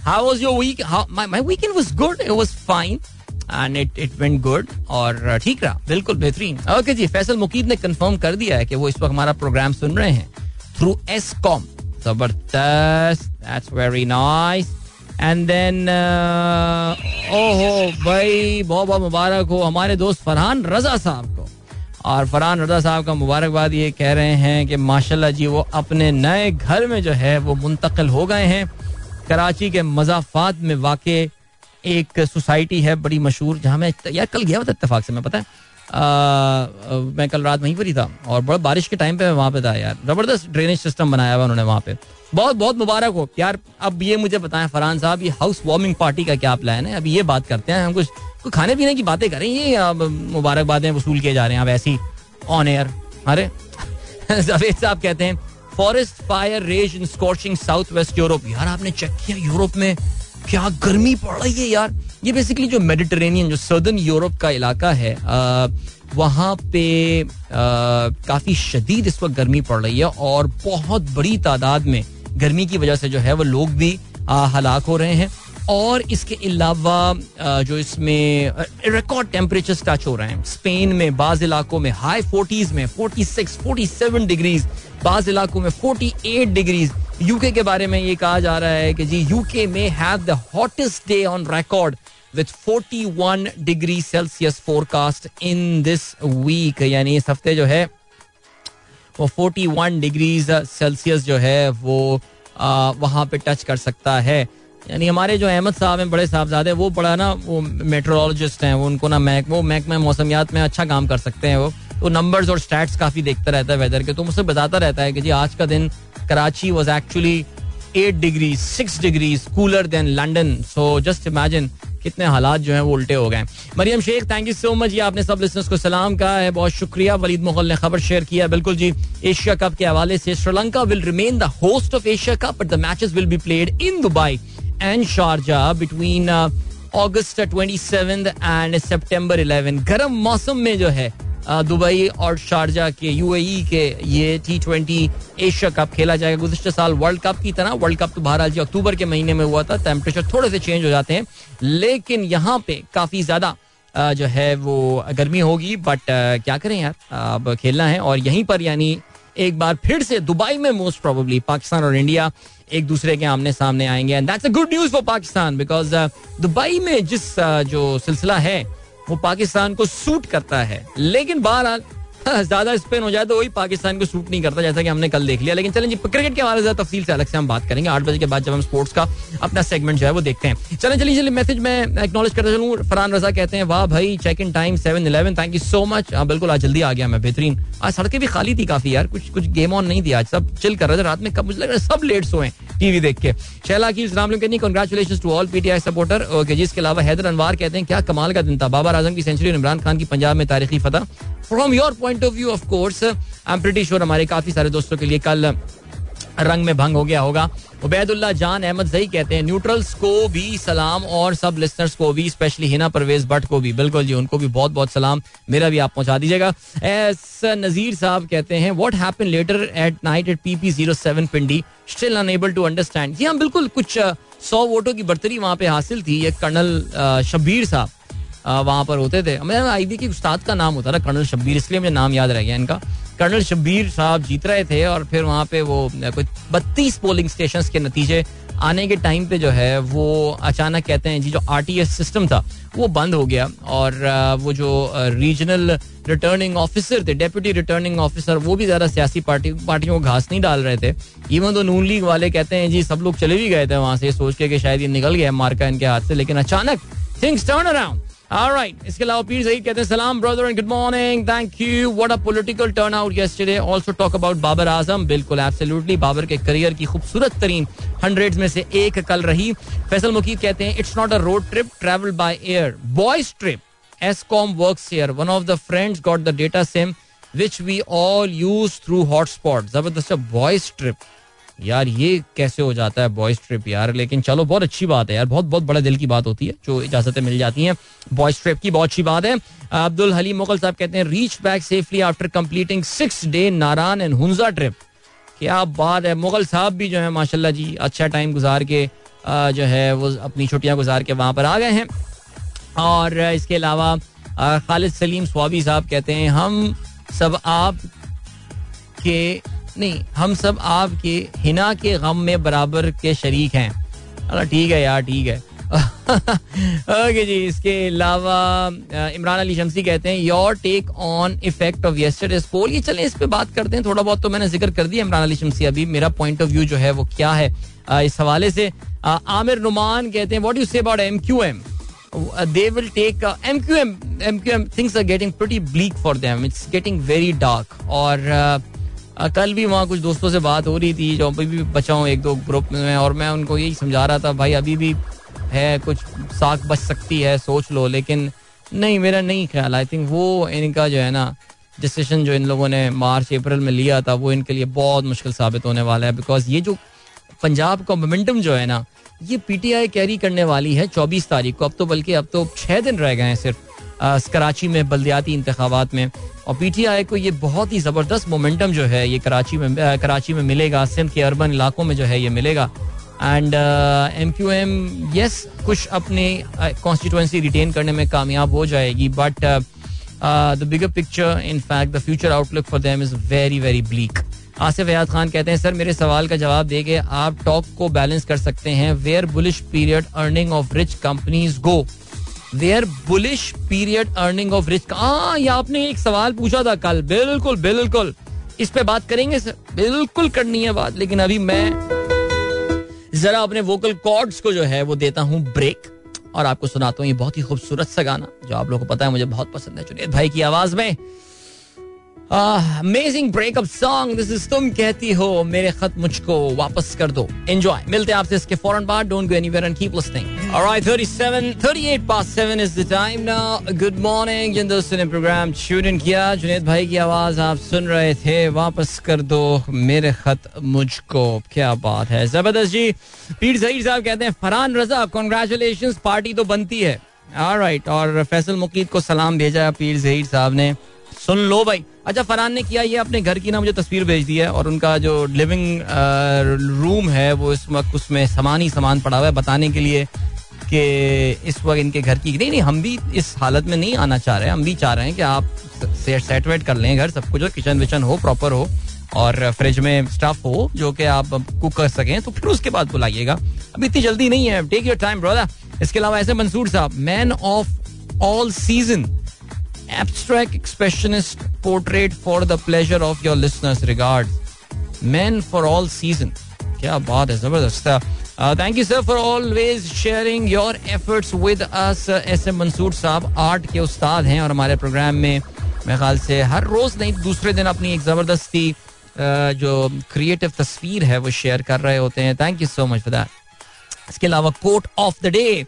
how was your week my weekend was good it was fine and it it went good और uh, ठीक रहा बिल्कुल बेहतरीन ओके जी फैसल मुकीद ने कंफर्म कर दिया है कि वो इस वक्त हमारा प्रोग्राम सुन रहे हैं थ्रू एस कॉम जबरदस्त that's very nice and then ओहो भाई बहुत बहुत मुबारक हो हमारे दोस्त फरहान रजा साहब को और फरहान रजा साहब का मुबारकबाद ये कह रहे हैं कि माशाल्लाह जी वो अपने नए घर में जो है वो मुंतकिल हो गए हैं कराची के मजाफात में वाकई एक सोसाइटी है बड़ी मशहूर जहाँ मैं यार कल गया था इतफाक से मैं पता है आ, मैं कल रात वहीं पर ही था और बड़ा बारिश के टाइम पे मैं वहाँ पे था यार ज़बरदस्त ड्रेनेज सिस्टम बनाया हुआ उन्होंने वहाँ पे बहुत बहुत मुबारक हो यार अब ये मुझे बताएं फरहान साहब ये हाउस वार्मिंग पार्टी का क्या प्लान है अभी ये बात करते हैं हम कुछ कुछ खाने पीने की बातें करें ये मुबारकबादें वसूल किए जा रहे हैं अब ऐसी ऑन एयर अरे जवेद साहब कहते हैं forest fire rage in scorching south west Europe यार आपने चेक किया यूरोप में क्या गर्मी पड़ रही है यार ये बेसिकली जो मेडिटेरेनियन जो सदर्न यूरोप का इलाका है वहाँ पे काफी शदीद इस वक्त गर्मी पड़ रही है और बहुत बड़ी तादाद में गर्मी की वजह से जो है वो लोग भी हलाक हो रहे हैं और इसके अलावा जो इसमें रिकॉर्ड टेम्परेचर टच हो रहे हैं स्पेन में बाज इलाकों में हाई फोर्टीज में forty six forty seven degrees बाज इलाकों में 48 एट डिग्रीज यूके के बारे में ये कहा जा रहा है कि जी यूके में have the hottest day on record with 41 degree Celsius forecast in this week यानी इस हफ्ते जो है वो 41 डिग्रीज सेल्सियस जो है वो आ, वहां पे टच कर सकता है यानी हमारे जो अहमद साहब हैं बड़े साहबजादे वो बड़ा ना वो मेट्रोलॉजिस्ट हैं वो उनको ना मैक वो महकमा मौसमियात में अच्छा काम कर सकते हैं वो वो नंबर्स और स्टैट्स काफी देखता रहता है वेदर के तो मुझसे बताता रहता है कि जी आज का दिन Karachi was actually eight degree six degree cooler than London so just imagine कितने हालात जो हैं वो उल्टे हो गए Mariam Sheikh thank you so much ये आपने सब लिसनर्स को सलाम कहा है बहुत शुक्रिया वलीद मुगल ने खबर शेयर किया बिल्कुल जी एशिया कप के हवाले से Sri Lanka will remain the host of Asia cup but the matches will be played in Dubai and Sharjah between August twenty seven and September eleven गर्म मौसम में जो है दुबई और शारजा के यूएई e के ये टी ट्वेंटी एशिया कप खेला जाएगा गुजशत साल वर्ल्ड कप की तरह वर्ल्ड कप तो बाहर आज अक्टूबर के महीने में हुआ था टेम्परेचर थोड़े से चेंज हो जाते हैं लेकिन यहाँ पे काफ़ी ज़्यादा जो है वो गर्मी होगी बट क्या करें यार अब खेलना है और यहीं पर यानी एक बार फिर से दुबई में मोस्ट प्रोबेबली पाकिस्तान और इंडिया एक दूसरे के आमने सामने आएंगे and that's a good news for Pakistan because Dubai में जिस जो सिलसिला है वो पाकिस्तान को सूट करता है लेकिन बहरहाल ज्यादा स्पिन हो जाए तो वही पाकिस्तान को सूट नहीं करता जैसा कि हमने कल देख लिया लेकिन चलें जी क्रिकेट के हवाले से तफसील से अलग से हम बात करेंगे आठ बजे के बाद जब हम स्पोर्ट्स का अपना सेगमेंट जो है वो देखते हैं चलें चलिए चलिए मैसेज मैं एक्नोलेज करता चलूँ फरान रजा कहते हैं वाह भाई check in time seven eleven thank you so much हाँ बिल्कुल आज जल्दी आ गया मैं बेहतरीन आज सड़कें भी खाली थी काफी यार कुछ कुछ गेम ऑन नहीं थी आज सब चिल कर रहे थे रात में कब मुझे लग रहा है सब लेट सोए टीवी देख के शैला की इस्लाम कहनी congratulation to all PTI supporter okay जी इसके अलावा हैदर अनवार कहते हैं क्या कमाल का दिन था बाबर आजम की सेंचुरी और इमरान खान की पंजाब में तारीखी फतह from your point of view of course I am pretty sure हमारे काफी सारे दोस्तों के लिए कल रंग में भंग हो गया होगा उबैदुल्ला जान अहमद जही कहते हैं न्यूट्रल्स को भी सलाम और सब लिस्नर्स को भी स्पेशली हिना परवेज भट्ट को भी बिल्कुल जी उनको भी बहुत बहुत सलाम मेरा भी आप पहुंचा दीजिएगा एस नज़ीर साहब कहते हैं what happen later at night at PP zero seven Pindi still unable to understand जी हाँ बिल्कुल कुछ सौ वोटों की बर्तरी वहां पे हासिल थी ये कर्नल शब्बीर साहब वहाँ पर होते थे आई बी के उस्ताद का नाम होता था कर्नल शब्बीर इसलिए मुझे नाम याद रह गया इनका कर्नल शब्बीर साहब जीत रहे थे और फिर वहाँ पे वो कुछ बत्तीस पोलिंग स्टेशन के नतीजे आने के टाइम पे जो है वो अचानक कहते हैं जी जो आर सिस्टम था वो बंद हो गया और वो जो रीजनल रिटर्निंग ऑफिसर थे डेप्यूटी रिटर्निंग ऑफिसर वो भी ज़्यादा सियासी पार्टी पार्टियों को घास नहीं डाल रहे थे इवन तो नून लीग वाले कहते हैं जी सब लोग चले भी गए थे वहाँ से सोच के कि शायद ये निकल गया मार्का इनके हाथ से लेकिन अचानक things turn around All right. इसके अलावा पीर सईद कहते हैं सलाम brother and good morning thank you what a political turn out yesterday also talk about Babar Azam बिल्कुल एब्सोल्युटली बाबर के करियर की खूबसूरत तरीन हंड्रेड में से एक कल रही फैसल मुकीब कहते हैं it's not a road trip travel by air boys trip SCOM works here one of the friends got the data same which we all use through hotspot जबरदस्त बॉयज ट्रिप यार ये कैसे हो जाता है बॉयज ट्रिप यार लेकिन चलो बहुत अच्छी बात है यार बहुत बहुत बड़े दिल की बात होती है जो इजाजतें मिल जाती हैं बॉयज ट्रिप की बहुत अच्छी बात है अब्दुल हलीम मुगल साहब कहते हैं reach back safely after completing six day Naran and Hunza trip क्या बात है मुगल साहब भी जो है माशाल्लाह जी अच्छा टाइम गुजार के जो है वो अपनी छुट्टियां गुजार के वहां पर आ गए हैं और इसके अलावा खालिद सलीम स्वाबी साहब कहते हैं हम सब आप के नहीं हम सब आपके हिना के गम में बराबर के शरीक हैं अरे ठीक है यार ठीक है ओके जी इसके अलावा इमरान अली शमसी कहते हैं your take on effect of yesterday's poll ये चले इस पे बात करते हैं थोड़ा बहुत तो मैंने जिक्र कर दिया इमरान अली शमसी अभी मेरा पॉइंट ऑफ व्यू जो है वो क्या है इस हवाले से आमिर नुमान कहते हैं what you say about M Q M they will take M Q M M Q M things are getting pretty bleak for them it's getting very dark और uh, कल भी वहाँ कुछ दोस्तों से बात हो रही थी जो अभी भी बचा हूँ एक दो ग्रुप में और मैं उनको यही समझा रहा था भाई अभी भी है कुछ साख बच सकती है सोच लो लेकिन नहीं मेरा नहीं ख्याल आई थिंक वो इनका जो है ना डिसीजन जो इन लोगों ने मार्च अप्रैल में लिया था वो इनके लिए बहुत मुश्किल साबित होने वाला है बिकॉज ये जो पंजाब का मोमेंटम जो है ना ये पीटीआई कैरी करने वाली है चौबीस तारीख को अब तो बल्कि अब तो छः दिन रह गए हैं सिर्फ कराची में बल्दियाती इंतबात में और पी टी आई को ये बहुत ही ज़बरदस्त मोमेंटम जो है ये कराची में कराची में मिलेगा सिंध के अर्बन इलाकों में जो है ये मिलेगा and M Q M yes कुछ अपने कॉन्स्टिट्यूंसी रिटेन करने में कामयाब हो जाएगी but the bigger picture in fact the future outlook for them is very very bleak Asif Ayad Khan कहते हैं सर मेरे सवाल का जवाब दे के आप टॉक को बैलेंस कर सकते हैं where bullish period earning of rich companies go there bullish period earning of risk ये आपने एक सवाल पूछा था कल बिल्कुल बिल्कुल इस पे बात करेंगे सर बिल्कुल करनी है बात लेकिन अभी मैं जरा अपने वोकल कॉर्ड्स को जो है वो देता हूँ ब्रेक और आपको सुनाता हूँ ये बहुत ही खूबसूरत सा गाना जो आप लोगों को पता है मुझे बहुत पसंद है चुनीत भाई की आवाज में amazing breakup song this is तुम कहती हो मेरे खत मुझको वापस कर दो एंजॉय मिलते हैं आपसे इसके फौरन बाद don't go anywhere and keep listening alright 37 38 past 7 is the time now good morning जिन दोस्तों ने प्रोग्राम ट्यून इन किया जुनेद भाई की आवाज आप सुन रहे थे वापस कर दो मेरे खत मुझको क्या बात है जबरदस्त जी पीर जहीर साहब कहते हैं फरहान रजा कॉन्ग्रेचुलेशन पार्टी तो बनती है ऑलराइट right, और फैसल मुकीद को सलाम भेजा पीर जहीर साहब ने सुन लो भाई अच्छा फरहान ने किया ये अपने घर की ना मुझे तस्वीर भेज दी है और उनका जो लिविंग रूम है वो इस वक्त उसमें सामान ही सामान पड़ा हुआ है बताने के लिए कि इस वक्त इनके घर की नहीं नहीं हम भी इस हालत में नहीं आना चाह रहे हैं हम भी चाह रहे हैं कि आप सेट वेट कर लें घर सब कुछ किचन विचन हो प्रॉपर हो और फ्रिज में स्टफ हो जो कि आप कुक कर सकें तो फिर उसके बाद बुलाइएगा अब इतनी जल्दी नहीं है टेक योर टाइम ब्रदर इसके अलावा ऐसे मंसूर साहब man of all season abstract expressionist portrait for the pleasure of your listeners. Regards, men for all seasons. क्या बात है जबरदस्त thank you sir for always sharing your efforts with us S M Mansoor साहब art के उस्ताद हैं और हमारे programme में मेरे ख्याल से हर रोज नहीं दूसरे दिन अपनी एक जबरदस्ती uh, जो क्रिएटिव तस्वीर है वो शेयर कर रहे होते हैं thank you so much for that इसके अलावा quote of the day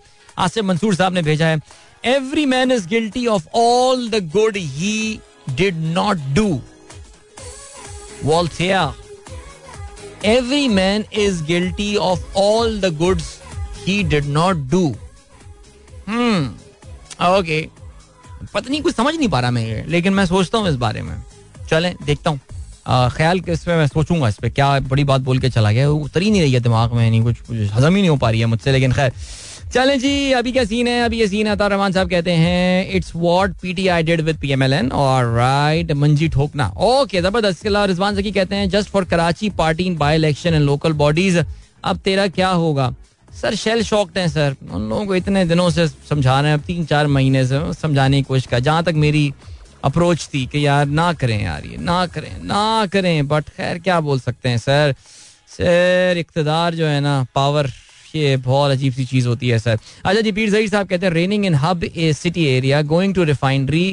Asif Mansoor साहब ने भेजा है every man is guilty of all the good he did not do Voltaire every man is guilty of all the goods he did not do okay पता नहीं कुछ समझ नहीं पा रहा मैं ये लेकिन मैं सोचता हूँ इस बारे में चलें देखता हूँ ख्याल के इस पर मैं सोचूंगा इस पर क्या बड़ी बात बोल के चला गया उतर ही नहीं रही है दिमाग में नहीं कुछ कुछ हजम ही नहीं हो पा रही है मुझसे लेकिन खैर चले जी अभी क्या सीन है अभी ये सीन अतार रहमान साहब कहते हैं it's what P T I did with P M L N all right मंजी ठोकना ओके जबरदस्त रिजवान जकी कहते हैं just for Karachi party in by election and local bodies अब तेरा क्या होगा सर शेल शॉक्ड हैं सर उन लोगों को इतने दिनों से समझा रहे हैं अब तीन चार महीने से समझाने की कोशिश कर जहाँ तक मेरी अप्रोच थी कि यार ना करें यार ये ना करें ना करें बट खैर क्या बोल सकते हैं सर सर इकतदार जो है ना पावर ये बहुत अजीब सी चीज़ होती है सर अच्छा जी पीर जही साहब कहते हैं raining in Hub a city area going to refinery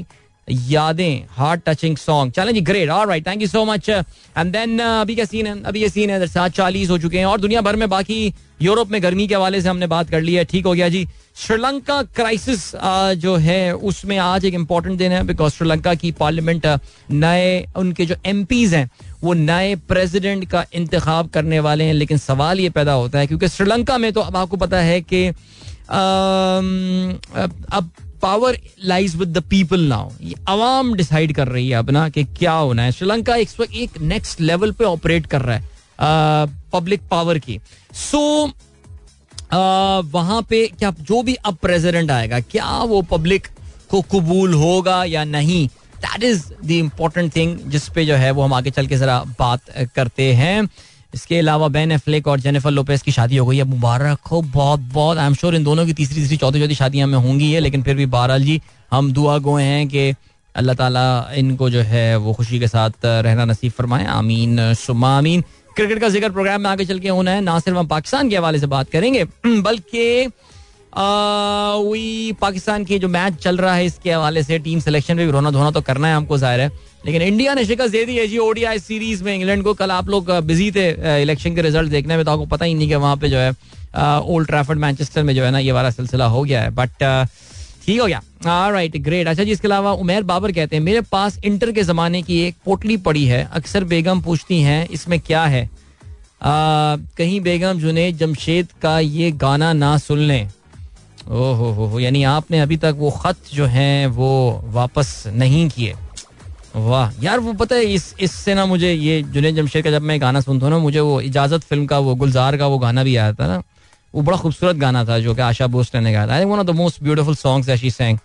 यादें हार्ट टचिंग सॉन्ग चलें जी great all right thank you so much and then अभी क्या सीन है अभी ये सीन है सात चालीस हो चुके हैं और दुनिया भर में बाकी यूरोप में गर्मी के हवाले से हमने बात कर ली है ठीक हो गया जी श्रीलंका क्राइसिस uh, जो है उसमें आज एक इंपॉर्टेंट दिन है बिकॉज श्रीलंका की पार्लियामेंट uh, नए उनके जो एम हैं वो नए प्रेसिडेंट का इंतखब करने वाले हैं लेकिन सवाल ये पैदा होता है क्योंकि श्रीलंका में तो अब आपको पता है कि um, अब power lies with the people now ये आवाम डिसाइड कर रही है अपना कि क्या होना है श्रीलंका इस वक्त एक नेक्स्ट लेवल पे ऑपरेट कर रहा है पब्लिक पावर की सो so, वहां पे क्या जो भी अब प्रेसिडेंट आएगा क्या वो पब्लिक को कबूल होगा या नहीं that is the important thing जिसपे जो है वो हम आगे चल के जरा बात करते हैं इसके अलावा बेन एफ्लेक और जेनिफर लोपेस की शादी हो गई है मुबारक हो बहुत बहुत आई एम श्योर इन दोनों की तीसरी तीसरी चौथी चौथी शादियां में होंगी है लेकिन फिर भी बहरहाल जी हम दुआ गोए हैं कि अल्लाह ताला इनको जो है वो खुशी के साथ रहना नसीब फरमाए आमीन सुमा आमीन क्रिकेट का जिक्र प्रोग्राम में आगे चल के होना है ना सिर्फ हम पाकिस्तान के हवाले से बात करेंगे बल्कि पाकिस्तान के जो मैच चल रहा है इसके हवाले से टीम सिलेक्शन भी रोना धोना तो करना है हमको जाहिर है लेकिन इंडिया ने शिकस्त दे दी है जी ओडीआई सीरीज में इंग्लैंड को कल आप लोग बिजी थे इलेक्शन के रिजल्ट देखने में तो आपको पता ही नहीं कि वहां पे जो है ओल्ड ट्रैफर्ड मैनचेस्टर में जो है ना ये वाला सिलसिला हो गया है बट ठीक हो गया राइट ग्रेट अच्छा जी इसके अलावा उमेर बाबर कहते हैं मेरे पास इंटर के ज़माने की एक पोटली पड़ी है अक्सर बेगम पूछती हैं इसमें क्या है आ, कहीं बेगम जुनेद जमशेद का ये गाना ना सुन लें ओहो हो हो यानी आपने अभी तक वो ख़त जो हैं वो वापस नहीं किए वाह यार वो पता है इस इससे ना मुझे ये जुनेद जमशेद का जब मैं गाना सुनता हूँ ना मुझे वो इजाजत फिल्म का वो गुलजार का वो गाना भी आया था ना वो बड़ा खूबसूरत गाना था जो कि आशा बोस्ट ने गाया था I one of the most beautiful songs ऐशी सेंग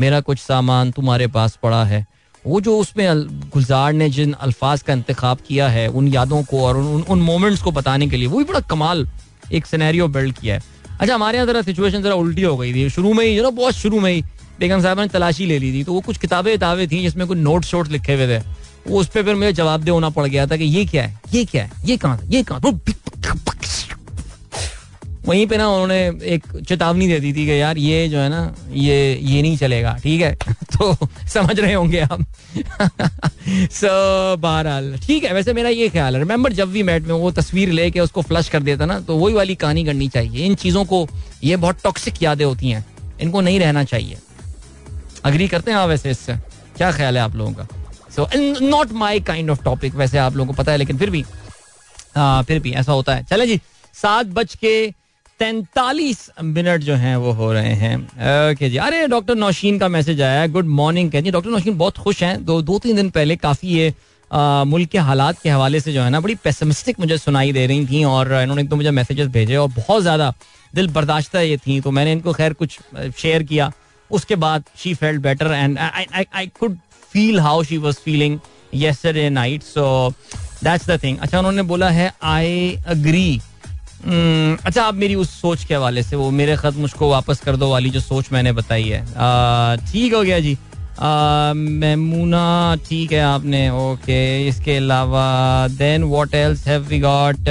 मेरा कुछ सामान तुम्हारे पास पड़ा है वो जो उसमें गुलजार ने जिन अल्फाज का इंतखब किया है उन यादों को और उन उन मोमेंट्स को बताने के लिए वो भी बड़ा कमाल एक सिनेरियो बिल्ड किया है अच्छा हमारे यहाँ ज़रा सिचुएशन ज़रा उल्टी हो गई थी शुरू में ही ना बहुत शुरू में ही बेगम साहब ने तलाशी ले ली थी तो वो कुछ किताबें किताबें थी जिसमें कुछ नोट शोट लिखे हुए थे वो उस पर फिर मुझे जवाब दे होना पड़ गया था कि ये क्या है ये क्या है ये कहाँ ये कहाँ वहीं पे ना उन्होंने एक चेतावनी दे दी थी कि यार ये जो है ना ये ये नहीं चलेगा ठीक है तो समझ रहे होंगे आप सो बहरहाल ठीक है वैसे मेरा ये ख्याल है रिमेंबर जब भी मैट में वो तस्वीर लेके उसको फ्लश कर देता ना तो वही वाली कहानी करनी चाहिए इन चीज़ों को ये बहुत टॉक्सिक यादें होती हैं इनको नहीं रहना चाहिए अग्री करते हैं आप वैसे इससे क्या ख्याल है आप लोगों का so not my kind of topic वैसे आप लोगों को पता है लेकिन फिर भी आ, फिर भी ऐसा होता है चले जी सात बज के तैतालीस मिनट जो हैं वो हो रहे हैं ओके जी अरे डॉक्टर नौशीन का मैसेज आया है गुड मॉर्निंग कह जी डॉक्टर नौशीन बहुत खुश हैं दो दो तीन दिन पहले काफ़ी ये आ, मुल्क के हालात के हवाले से जो है ना बड़ी पेसमिस्टिक मुझे सुनाई दे रही थी और इन्होंने तो मुझे मैसेजेस भेजे और बहुत ज़्यादा दिल बर्दाश्त ये थी तो मैंने इनको खैर कुछ शेयर किया उसके बाद she felt better and I could feel how she was feeling yesterday night so that's the thing अच्छा उन्होंने बोला है आई अग्री hmm, अच्छा आप मेरी उस सोच के हवाले से वो मेरे खत मुझको वापस कर दो वाली जो सोच मैंने बताई है ठीक हो गया जी मैमूना ठीक है आपने ओके इसके अलावा then what else have we got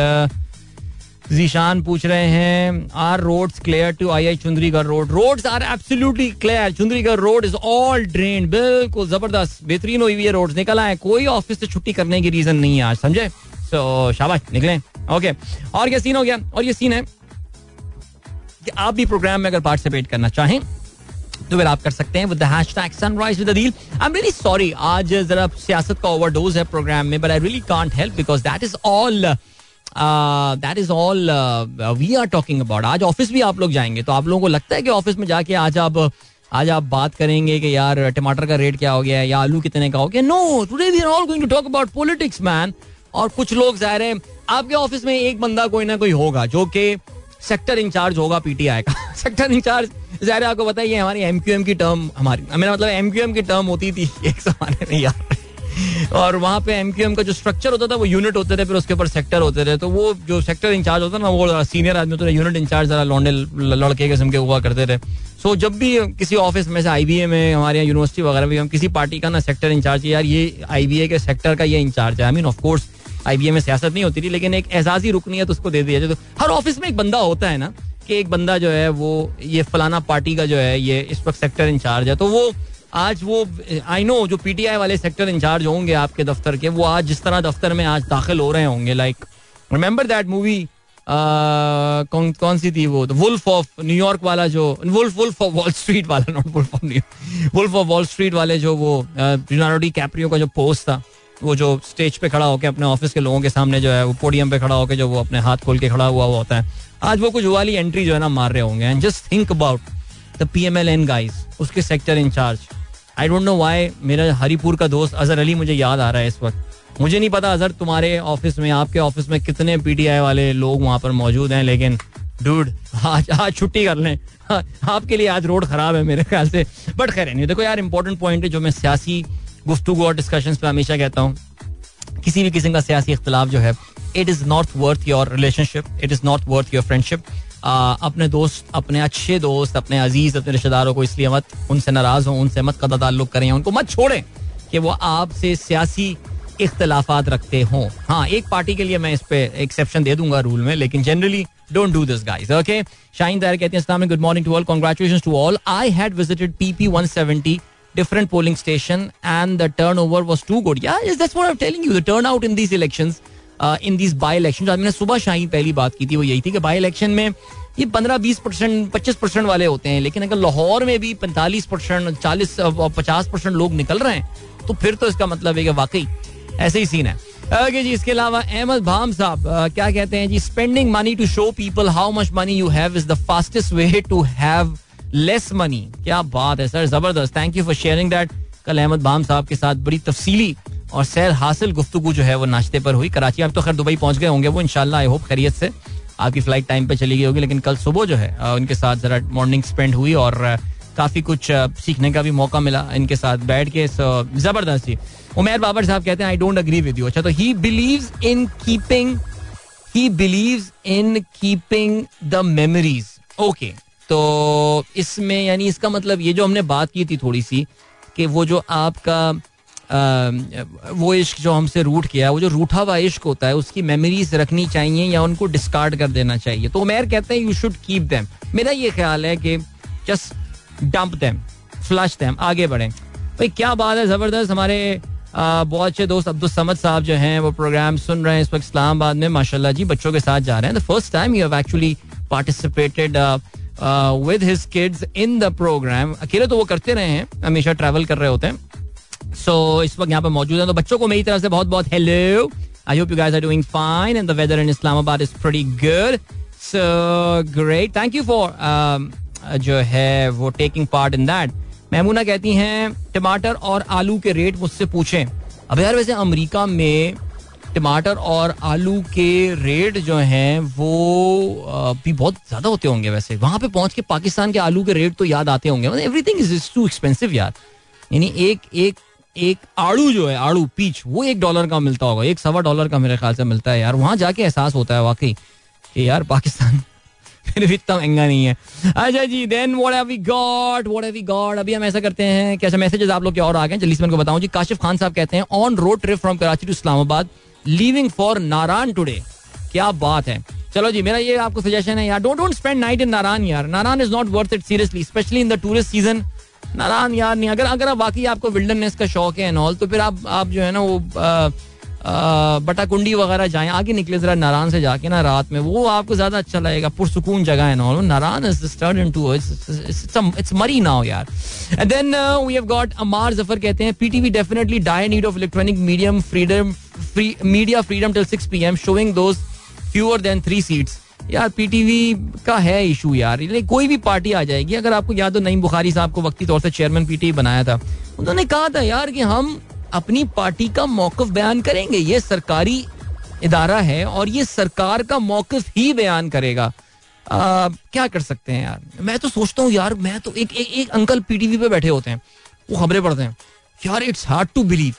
Zeeshan पूछ रहे हैं are road clear to I I Chundrigarh road roads are absolutely clear Chundrigarh road is all drain बिल्कुल जबरदस्त बेहतरीन हुई हुई है रोड निकल आए कोई ऑफिस से छुट्टी करने की रीजन नहीं है आज समझे so, शाबाश निकले ओके और क्या सीन हो गया और ये सीन है कि आप भी प्रोग्राम में अगर पार्टिसिपेट करना चाहें तो फिर आप कर सकते हैं with the hashtag sunrise with I am really sorry आज जरा सियासत का ओवरडोज है प्रोग्राम में but I really can't help because that is all that is all we are talking about आज ऑफिस भी आप लोग जाएंगे तो आप लोगों को लगता है कि ऑफिस में जाके आज आप आज आप बात करेंगे कि यार टमाटर का रेट क्या हो गया या आलू कितने का हो गया no today we are all going to talk about politics man और कुछ लोग जाहिर है आपके ऑफिस में एक बंदा कोई ना कोई होगा जो कि सेक्टर इंचार्ज होगा पीटीआई का सेक्टर इंचार्ज जाहिर आपको बताइए हमारी एमक्यूएम की टर्म हमारी मेरा मतलब एमक्यूएम की टर्म होती थी एक जमाने में यार और वहाँ पे एम का जो स्ट्रक्चर होता था वो यूनिट होते थे फिर उसके ऊपर सेक्टर होते थे तो वो जो सेक्टर इंचार्ज होता ना वो सीनियर आदमी होता था यूनिट इंचार्ज जरा लौंडे लड़के किस्म के हुआ करते थे सो जब भी किसी ऑफिस में से आई में हमारे यहाँ यूनिवर्सिटी वगैरह में हम किसी पार्टी का ना सेक्टर इंचार्ज यार ये आई के सेक्टर का ये इंचार्ज है आई मीन ऑफकोर्स आई में सियासत नहीं होती थी लेकिन एक एजाजी रुकनीत तो उसको दे दिया तो हर ऑफिस में एक बंदा होता है ना कि एक बंदा जो है वो ये फलाना पार्टी का जो है ये इस वक्त सेक्टर इंचार्ज है तो वो आज वो आई नो जो पीटीआई वाले सेक्टर इंचार्ज होंगे आपके दफ्तर के वो आज जिस तरह दफ्तर में आज दाखिल हो रहे होंगे लाइक रिमेंबर दैट मूवी कौन कौन सी थी वो वुल्फ ऑफ न्यूयॉर्क वाला जो wolf wolf of Wall Street वाला not wolf of New York wolf of Wall Street वाले जो वो रिनारोडी uh, कैप्रियो का जो पोस्ट था वो जो स्टेज पे खड़ा होकर अपने ऑफिस के लोगों के सामने जो है वो पोडियम पे खड़ा होकर जो वो अपने हाथ खोल के खड़ा हुआ होता है आज वो कुछ वाली एंट्री जो है ना मार रहे होंगे and just think about the P M L N guys उसके sector incharge I don't know why मेरा हरीपुर का दोस्त अजहर अली मुझे याद आ रहा है इस वक्त मुझे नहीं पता अजहर तुम्हारे ऑफिस में आपके ऑफिस में कितने पीटीआई वाले लोग वहां पर मौजूद हैं लेकिन डूड आज आज छुट्टी कर लें आपके लिए आज रोड खराब है मेरे ख्याल से बट खैर नहीं देखो यार इंपॉर्टेंट पॉइंट है जो मैं सियासी गुफ्तु और डिस्कशन पे हमेशा कहता हूँ किसी भी किस्म का सियासी इख्तलाफ जो है it is not worth your relationship it is not worth your friendship अपने दोस्त अपने अच्छे दोस्त अपने अजीज अपने रिश्तेदारों को इसलिए मत उनसे नाराज हो उनसे मत कदा ताल्लुक करें उनको मत छोड़ें कि वो आपसे सियासी इख्तलाफा रखते हो हाँ एक पार्टी के लिए मैं इस पे एक्सेप्शन दे दूंगा रूल में लेकिन generally don't do this guys okay shine दायर कहते हैं good morning to all congratulation to all I had visited PP 170 different polling station and the turnover was too good yeah is that's what i'm telling you the turnout in these elections in this by election आज मैंने सुबह शाही पहली बात की थी वो यही थी कि बाई इलेक्शन में ये पंद्रह बीस परसेंट पच्चीस परसेंट वाले होते हैं लेकिन अगर लाहौर में भी पैंतालीस परसेंट चालीस पचास परसेंट लोग निकल रहे हैं तो फिर तो इसका मतलब है कि वाकई ऐसे ही सीन है ओके जी इसके अलावा अहमद भाम साहब क्या कहते हैं जी spending money to show people how much money you have is the fastest way to have less money क्या बात है सर जबरदस्त thank you for sharing that कल अहमद भाम साहब के साथ बड़ी तफसीली और सैर हासिल गुफ्तु जो है वो नाश्ते पर हुई कराची आप तो खैर दुबई पहुंच गए होंगे वो इनशाला आई होप खैरियत से आपकी फ्लाइट टाइम पे चली गई होगी लेकिन कल सुबह जो है उनके साथ ज़रा मॉर्निंग स्पेंड हुई और काफ़ी कुछ सीखने का भी मौका मिला इनके साथ बैठ के जबरदस्ती उमेर बाबर साहब कहते हैं I don't agree with you अच्छा तो he believe in keeping he believe in keeping the memories okay तो इसमें यानी इसका मतलब ये जो हमने बात की थी थोड़ी सी कि वो जो आपका वो इश्क जो हमसे रूट किया वो जो रूठा हुआ इश्क होता है उसकी मेमोरीज रखनी चाहिए या उनको डिस्कार्ड कर देना चाहिए तो उमेर कहते हैं यू शुड कीप देम मेरा ये ख्याल है कि just dump them flush them आगे बढ़ें भाई क्या बात है ज़बरदस्त हमारे बहुत अच्छे दोस्त अब्दुल समद साहब जो हैं वो प्रोग्राम सुन रहे हैं इस वक्त इस्लामाबाद में माशाल्लाह जी बच्चों के साथ जा रहे हैं the first time you have actually participated with his kids in the programme अकेले तो वो करते रहे हैं हमेशा ट्रैवल कर रहे होते हैं सो इस वक्त यहाँ पर मौजूद है तो बच्चों को मेरी तरफ से बहुत बहुत hello I hope you guys are doing fine and the weather in Islamabad is pretty good so great thank you for जो है वो taking part in that Mahmoona कहती हैं टमाटर और आलू के रेट मुझसे पूछें अब यार वैसे अमेरिका में टमाटर और आलू के रेट जो हैं वो भी बहुत ज़्यादा होते होंगे वैसे वहाँ पे पहुँच के पाकिस्तान के आलू के रेट तो याद आते होंगे मतलब एवरीथिंग इज टू एक्सपेंसिव यार यानी एक एक एक आड़ू जो है आड़ू पीच वो एक डॉलर का मिलता होगा एक सवा डॉलर का मेरे ख्याल से मिलता है यार वहां जाके एहसास होता है वाकई कि यार पाकिस्तान फिर भी इतना महंगा नहीं है अच्छा जी then what have we got what have we got अभी हम ऐसा करते हैं कि अच्छा मैसेजेस आप लोग के और आ गए जल्दी से मैं बताऊं जी काशिफ खान साहब कहते हैं on road trip from Karachi to Islamabad leaving for Naran today क्या बात है चलो जी मेरा ये आपको सजेशन है यार don't don't spend night in Naran यार Naran is not worth it seriously specially in the tourist season Naran यार नहीं अगर अगर आप वाकई आपको विल्डरनेस का शौक है एंड ऑल तो फिर आप आप जो है ना वो बटाकुंडी वगैरह जाएं आगे निकले जरा नारायण से जाके ना रात में वो आपको ज्यादा अच्छा लगेगा पुरसकून जगह है knoll Naran is turn into it's Murree now यार and then we have got Ammar Zafar कहते हैं PTV definitely die need of electronic medium freedom media freedom till 6 PM showing those fewer than three seats यार PTV का है issue यार कोई भी party आ जाएगी अगर आपको याद हो नईम बुखारी साहब को वक्ती तौर से चेयरमैन पीटीवी बनाया था उन्होंने कहा था यार कि हम अपनी पार्टी का मौकफ बयान करेंगे ये सरकारी इदारा है और ये सरकार का मौकफ ही बयान करेगा आ, क्या कर सकते हैं यार मैं तो सोचता हूँ यार मैं तो एक एक, एक अंकल पीटीवी पे बैठे होते हैं वो खबरें पढ़ते हैं यार इट्स हार्ड टू बिलीव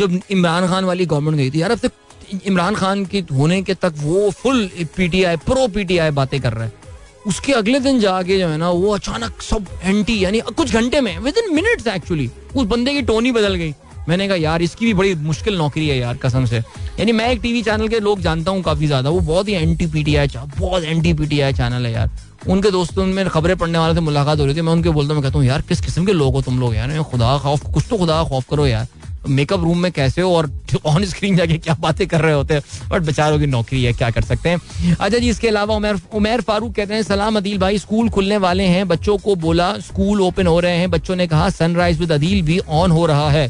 जब इमरान खान वाली गवर्नमेंट गई थी यार अब से तो इमरान खान के होने के तक वो फुल पीटीआई प्रो पीटीआई बातें कर रहा है उसके अगले दिन जाके जो है ना वो अचानक सब एंटी यानी कुछ घंटे में विद इन मिनट्स एक्चुअली उस बंदे की टोन ही बदल गई मैंने कहा यार इसकी भी बड़ी मुश्किल नौकरी है यार कसम से यानी मैं एक टीवी चैनल के लोग जानता हूँ काफी ज्यादा वो बहुत ही एंटी पीटीआई बहुत एंटी पीटीआई चैनल है यार उनके दोस्तों में खबरें पढ़ने वाले से मुलाकात हो रही थी मैं उनके बोलता हूँ मैं कहता हूँ यार किस किस्म के लोग हो तुम लोग यार खुदा खौफ कुछ तो खुदा खौफ करो यार मेकअप रूम में कैसे हो और ऑन स्क्रीन जाके क्या बातें कर रहे होते हैं बट बेचारों की नौकरी है क्या कर सकते हैं अच्छा जी इसके अलावा उमेर उमेर फारूक कहते हैं सलाम अदील भाई स्कूल खुलने वाले हैं बच्चों को बोला स्कूल ओपन हो रहे हैं बच्चों ने कहा सनराइज विद अदील भी ऑन हो रहा है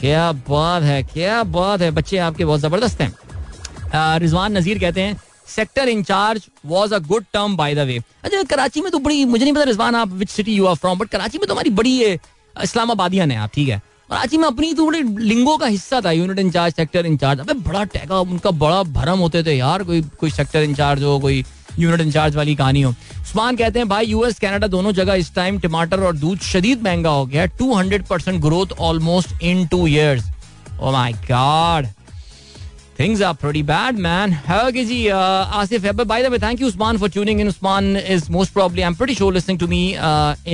क्या बात है क्या बात है बच्चे आपके बहुत जबरदस्त हैं रिजवान नजीर कहते हैं sector incharge was a good term by the way अच्छा कराची में तो बड़ी मुझे नहीं पता रिजवान आप which city you are from but Karachi में तो हमारी बड़ी इस्लामाबादियान है आप ठीक है कराची में अपनी थोड़ी लिंगो का हिस्सा था यूनिट इंचार्ज सेक्टर इंचार्ज अबे बड़ा टैगा उनका बड़ा भरम होते थे यार कोई कोई सेक्टर इंचार्ज हो कोई यूनिट इंचार्ज वाली कहानी हो उस्मान कहते हैं भाई यूएस कनाडा दोनों जगह इस टाइम टमाटर और दूध शदीद महंगा हो गया है two hundred percent growth almost in two years oh my god things are pretty bad man okay जी आसिफ है by the way thank you Usman for tuning in Usman is most probably I am pretty sure listening to me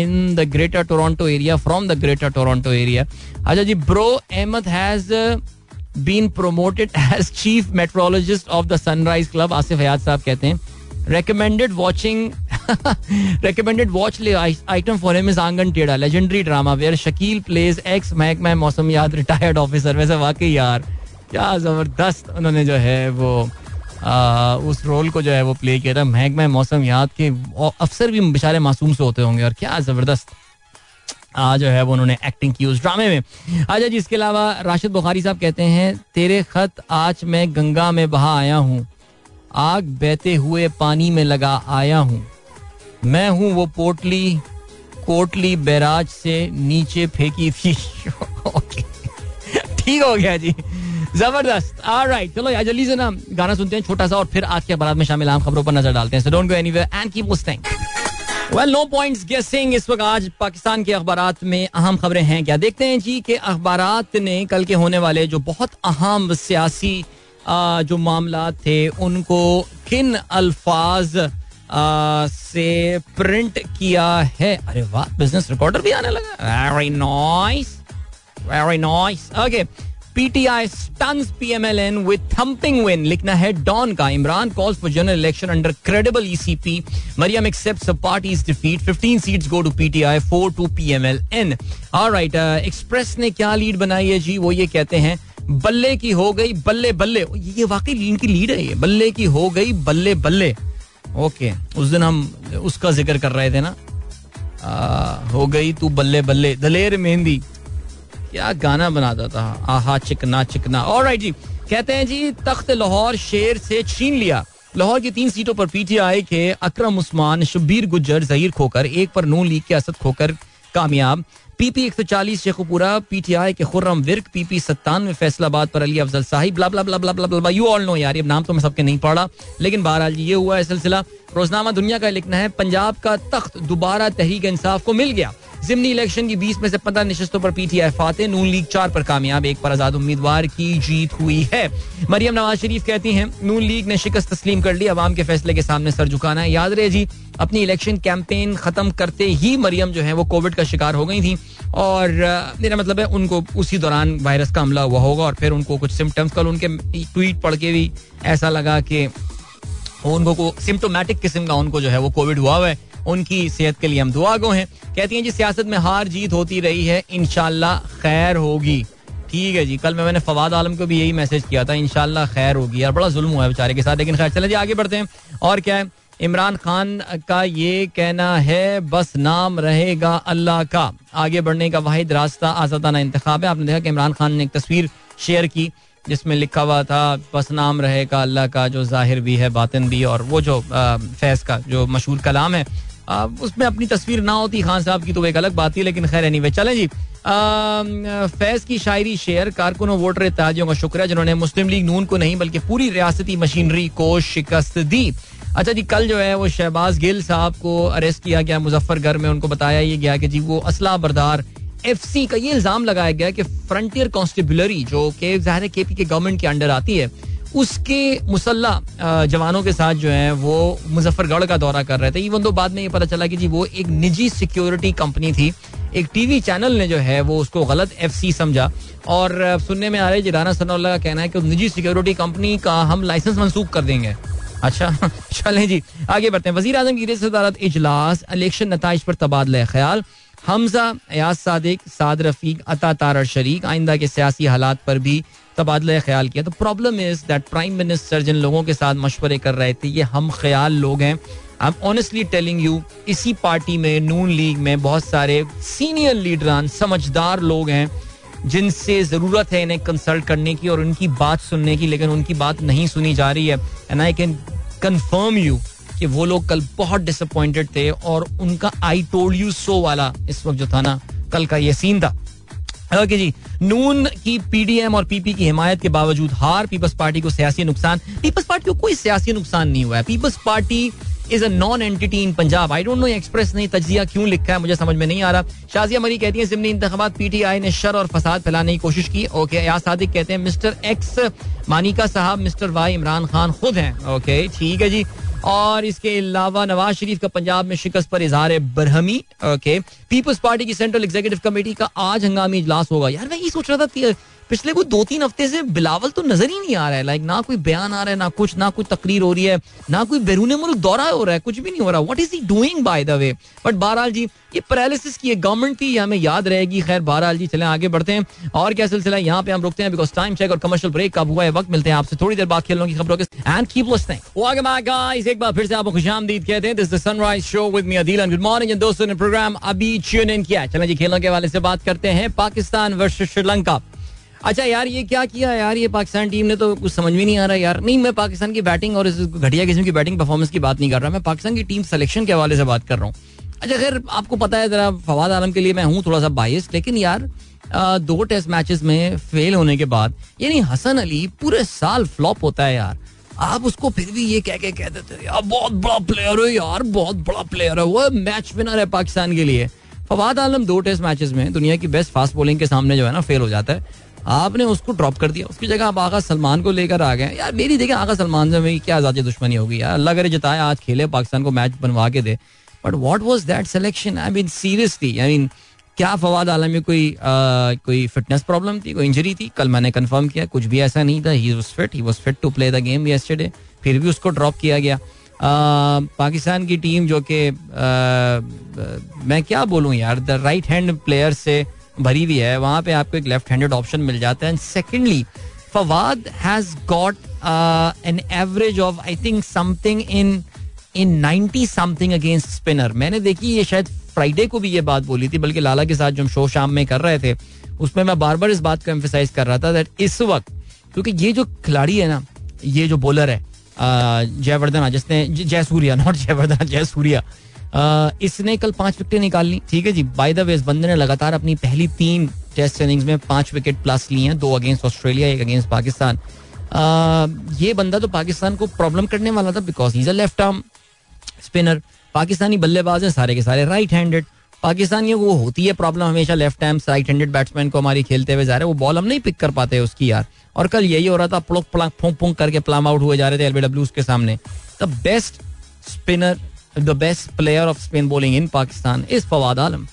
in the greater Toronto area from the greater Toronto area अच्छा जी bro Ahmad has been promoted as chief meteorologist of the sunrise club Asif Hayat साहब कहते हैं recommended watching recommended watch item for him is Angan Teda legendary drama where Shakil plays ex महकमा मौसमियात retired officer वैसे वाकई यार क्या ज़बरदस्त उन्होंने जो है वो आ, उस रोल को जो है वो प्ले किया था महकमा मौसम याद के अफसर भी बेचारे मासूम से होते होंगे और क्या ज़बरदस्त जो है वो उन्होंने एक्टिंग की उस ड्रामे में अच्छा जी इसके अलावा राशिद बुखारी साहब कहते हैं तेरे खत आज मैं गंगा में बहा आया हूँ आग बहते हुए पानी में लगा आया हूँ मैं हूँ वो पोटली कोटली बैराज से नीचे फेंकी थी ठीक हो गया जी जबरदस्त राइट चलो यार जल्दी से ना गाना सुनते हैं छोटा सा और फिर आज के अपराध में शामिल आम खबरों पर नजर डालते हैं so don't go anywhere and keep listening well no points guessing इस वक्त आज पाकिस्तान के अखबार में अहम खबरें हैं क्या देखते हैं जी के अखबार ने कल के होने वाले जो बहुत अहम सियासी जो मामला थे उनको किन अल्फाज से प्रिंट किया है अरे वाह बिजनेस रिकॉर्डर भी आने लगा very noise very noise okay PTI stuns PMLN with thumping win लिखना है डॉन का Imran calls for general election under credible ECP Maryam accepts a party's defeat 15 seats go to PTI 4 to PMLN alright Express ने क्या lead बनाई है जी वो ये कहते हैं बल्ले की हो गई बल्ले बल्ले ये वाकई इनकी लीड है ये बल्ले की हो गई बल्ले बल्ले ओके उस दिन हम उसका जिक्र कर रहे थे ना आ, हो गई तू बल्ले बल्ले दलेर मेहंदी क्या गाना बनाता था आहा चिकना चिकना और राइट जी कहते हैं जी तख्त लाहौर शेर से छीन लिया लाहौर की तीन सीटों पर पीटीआई के अकरम उस्मान शब्बीर गुजर जहीर खोकर एक पर नू लीग के असद खोकर कामयाब पीपी एक सौ चालीस शेखपुरा पीटीआई के खुर्रम विर्क पी सत्तानवे फैसलाबाद पर Ali Afzal Sahib blah blah blah blah blah blah you all know यार ये नाम तो मैं सबके नहीं पढ़ा लेकिन बहरहाल ये हुआ है सिलसिला रोजनामा दुनिया का लिखना है पंजाब का तख्त दोबारा तहरीक इंसाफ को मिल गया जिमनी इलेक्शन की बीस में से पंद्रह नशस्तों पर पीटीआई फातेह नून लीग चार पर कामयाब एक पर आजाद उम्मीदवार की जीत हुई है मरियम नवाज शरीफ कहती हैं नून लीग ने शिकस्त तस्लीम कर ली अवाम के फैसले के सामने सर झुकाना है याद रहे जी अपनी इलेक्शन कैंपेन खत्म करते ही मरियम जो है वो कोविड का शिकार हो गई थी और मेरा मतलब है उनको उसी दौरान वायरस का हमला हुआ होगा और फिर उनको कुछ सिम्टम्स कल उनके ट्वीट पढ़ के भी ऐसा लगा कि उनको सिम्टोमेटिक किस्म का उनको जो है वो कोविड हुआ हुआ है उनकी सेहत के लिए हम दुआ गो हैं कहती हैं जी सियासत में हार जीत होती रही है इनशाला खैर होगी ठीक है जी कल मैं मैंने फवाद आलम को भी यही मैसेज किया था इनशाला खैर होगी यार बड़ा जुल्म हुआ है बेचारे के साथ लेकिन खैर चले जी आगे बढ़ते हैं और क्या है इमरान खान का ये कहना है बस नाम रहेगा अल्लाह का आगे बढ़ने का वाहिद रास्ता आजादाना इंतखब है आपने देखा कि इमरान खान ने एक तस्वीर शेयर की जिसमें लिखा हुआ था बस नाम रहेगा अल्लाह का जो जाहिर भी है बातिन भी और वो जो फैज़ का जो मशहूर कलाम है उसमें अपनी तस्वीर ना होती खान साहब की तो एक अलग बात थी लेकिन खैर नहीं anyway, चलें जी फैज़ की शायरी शेयर कारकुन वोटर इतिहादियों का शुक्रिया जिन्होंने मुस्लिम लीग नून को नहीं बल्कि पूरी रियासती मशीनरी को शिकस्त दी अच्छा जी कल जो है वो शहबाज गिल साहब को अरेस्ट किया गया मुजफ्फरगढ़ में उनको बताया ये गया कि जी वो असला बरदार एफ सी का ये इल्जाम लगाया गया कि फ्रंटियर कॉन्स्टेबुलरी जो के जाहिर के पी के गवर्नमेंट के अंडर आती है उसके मुसल्ला जवानों के साथ जो है वो मुजफ्फरगढ़ का दौरा कर रहे थे इवन तो बाद में ये पता चला कि जी वो एक निजी सिक्योरिटी कंपनी थी एक टीवी चैनल ने जो है वो उसको गलत एफ समझा और सुनने में आ रहे जी राना सना का कहना है कि निजी सिक्योरिटी कंपनी का हम लाइसेंस मनसूख कर देंगे अच्छा चलें जी आगे बढ़ते हैं वजी अजम की रिसदारत इजलास इलेक्शन नतज पर तबादला ख्याल हमजा एयाज सादिक साद रफीक अता तारा शरीक आइंदा के सियासी हालात पर भी तबादला ख्याल किया तो problem is that prime minister जिन लोगों के साथ मशवरे कर रहे थे ये हम ख्याल लोग हैं I am honestly telling you इसी पार्टी में नून लीग में बहुत सारे सीनियर लीडरान समझदार लोग हैं जिनसे ज़रूरत है इन्हें कंसल्ट करने की और उनकी बात सुनने की लेकिन उनकी बात नहीं सुनी जा रही है and I can confirm you कि वो लोग कल बहुत डिसअपॉइंटेड थे और उनका आई टोल्ड यू सो वाला इस वक्त जो था ना कल का ये सीन था ओके जी नून की पीडीएम और पीपी की हिमायत के बावजूद हार पीपल्स पार्टी को सियासी नुकसान पीपल्स पार्टी को कोई सियासी नुकसान नहीं हुआ है people's party is a non entity in Punjab I don't know Express ने तजिया क्यों लिखा है मुझे समझ में नहीं आ रहा शाजिया मरी कहती है जिमनी इंतबात पीटीआई ने शर और फसाद फैलाने की कोशिश की ओके या सादिक कहते हैं मिस्टर एक्स मानिका साहब मिस्टर वाई इमरान खान खुद हैं ओके ठीक है जी और इसके अलावा नवाज शरीफ का पंजाब में शिकस्त पर इजहार बरहमी ओके पीपल्स पार्टी की सेंट्रल एग्जीक्यूटिव कमेटी का आज हंगामी इजलास होगा यार मैं ये सोच रहा था पिछले कोई दो तीन हफ्ते से बिलावल तो नजर ही नहीं आ रहा है लाइक ना कोई बयान आ रहा है ना कुछ ना कोई तकरीर हो रही है ना कोई बैरून मुल्क दौरा हो रहा है कुछ भी नहीं हो रहा what is he doing by the way but बहरहाल जी ये पैरालिसिस की गवर्नमेंट थी हमें याद रहेगी खैर बहरहाल जी चले आगे बढ़ते हैं और क्या सिलसिला है यहाँ पे हम रुकते हैं बिकॉज टाइम चेक और कमर्शियल ब्रेक कब हुआ है वक्त मिलते हैं आपसे थोड़ी देर बाद खेलों की खबरों के एंड कीप लिस्टिंग एक बार फिर से आपको खुश आमदीद कहते हैं this the sunrise show with me Adeel good morning दोस्तों ने प्रोग्राम अभी चुन इन किया चलें जी खेलों के हवाले से बात करते हैं पाकिस्तान वर्सेस श्रीलंका अच्छा यार ये क्या किया यार ये पाकिस्तान टीम ने तो कुछ समझ में नहीं आ रहा यार नहीं मैं पाकिस्तान की बैटिंग और इस घटिया किस्म की बैटिंग परफॉर्मेंस की बात नहीं कर रहा मैं पाकिस्तान की टीम सिलेक्शन के हवाले से बात कर रहा हूँ अच्छा खैर आपको पता है जरा फवाद आलम के लिए मैं हूँ थोड़ा सा बायस लेकिन यार दो टेस्ट मैचेस में फेल होने के बाद यानी हसन अली पूरे साल फ्लॉप होता है यार आप उसको फिर भी ये कह के कह देते हो यार बहुत बड़ा प्लेयर है यार बहुत बड़ा प्लेयर है वो मैच विनर है पाकिस्तान के लिए फवाद आलम दो टेस्ट मैचेस में दुनिया की बेस्ट फास्ट बॉलिंग के सामने जो है ना फेल हो जाता है आपने उसको ड्रॉप कर दिया उसकी जगह आप आगा सलमान को लेकर आ गए यार मेरी देखें आगा सलमान से मेरी क्या आजादी दुश्मनी होगी यार अल्लाह करे जताए आज खेले पाकिस्तान को मैच बनवा के दे but what was that selection I mean seriously I mean क्या फवाद आलम में कोई आ, कोई फिटनेस प्रॉब्लम थी कोई इंजरी थी कल मैंने कंफर्म किया कुछ भी ऐसा नहीं था he was fit he was fit to play the game yesterday फिर भी उसको ड्रॉप किया गया आ, पाकिस्तान की टीम जो कि मैं क्या बोलूँ यार द राइट हैंड प्लेयर से भरी हुई है वहां पे आपको एक लेफ्ट हैंडेड ऑप्शन मिल जाता है and secondly Fawad has got an average of I think something in in ninety something against spinner मैंने देखी ये शायद फ्राइडे को भी ये बात बोली थी बल्कि लाला के साथ जो हम शो शाम में कर रहे थे उसमें मैं बार बार इस बात को एम्फिसाइज कर रहा था दैट इस वक्त क्योंकि ये जो खिलाड़ी है ना ये जो बॉलर है जयवर्धना जिसने जयसूर्या नॉट जयवर्धना जयसूर्या इसने कल पांच विकेटें निकाल ली ठीक है जी बाय द वे इस बंदे ने लगातार अपनी पहली तीन टेस्ट इनिंग्स में पांच विकेट प्लस ली हैं दो अगेंस्ट ऑस्ट्रेलिया एक अगेंस्ट पाकिस्तान ये बंदा तो पाकिस्तान को प्रॉब्लम करने वाला था because is a left arm spinner Pakistani बल्लेबाज हैं सारे के सारे राइट हैंडेड पाकिस्तान ये वो होती है प्रॉब्लम हमेशा left hand right handed batsman को हमारी खेलते हुए जा रहे हैं वो बॉल हम नहीं पिक कर पाते उसकी यार और कल यही हो रहा था प्लोक प्लाक फोंक फोंक करके प्लाम आउट हुए जा रहे थे एलबीडब्ल्यू के सामने the best spinner the best player of spin bowling in Pakistan is Fawad Alam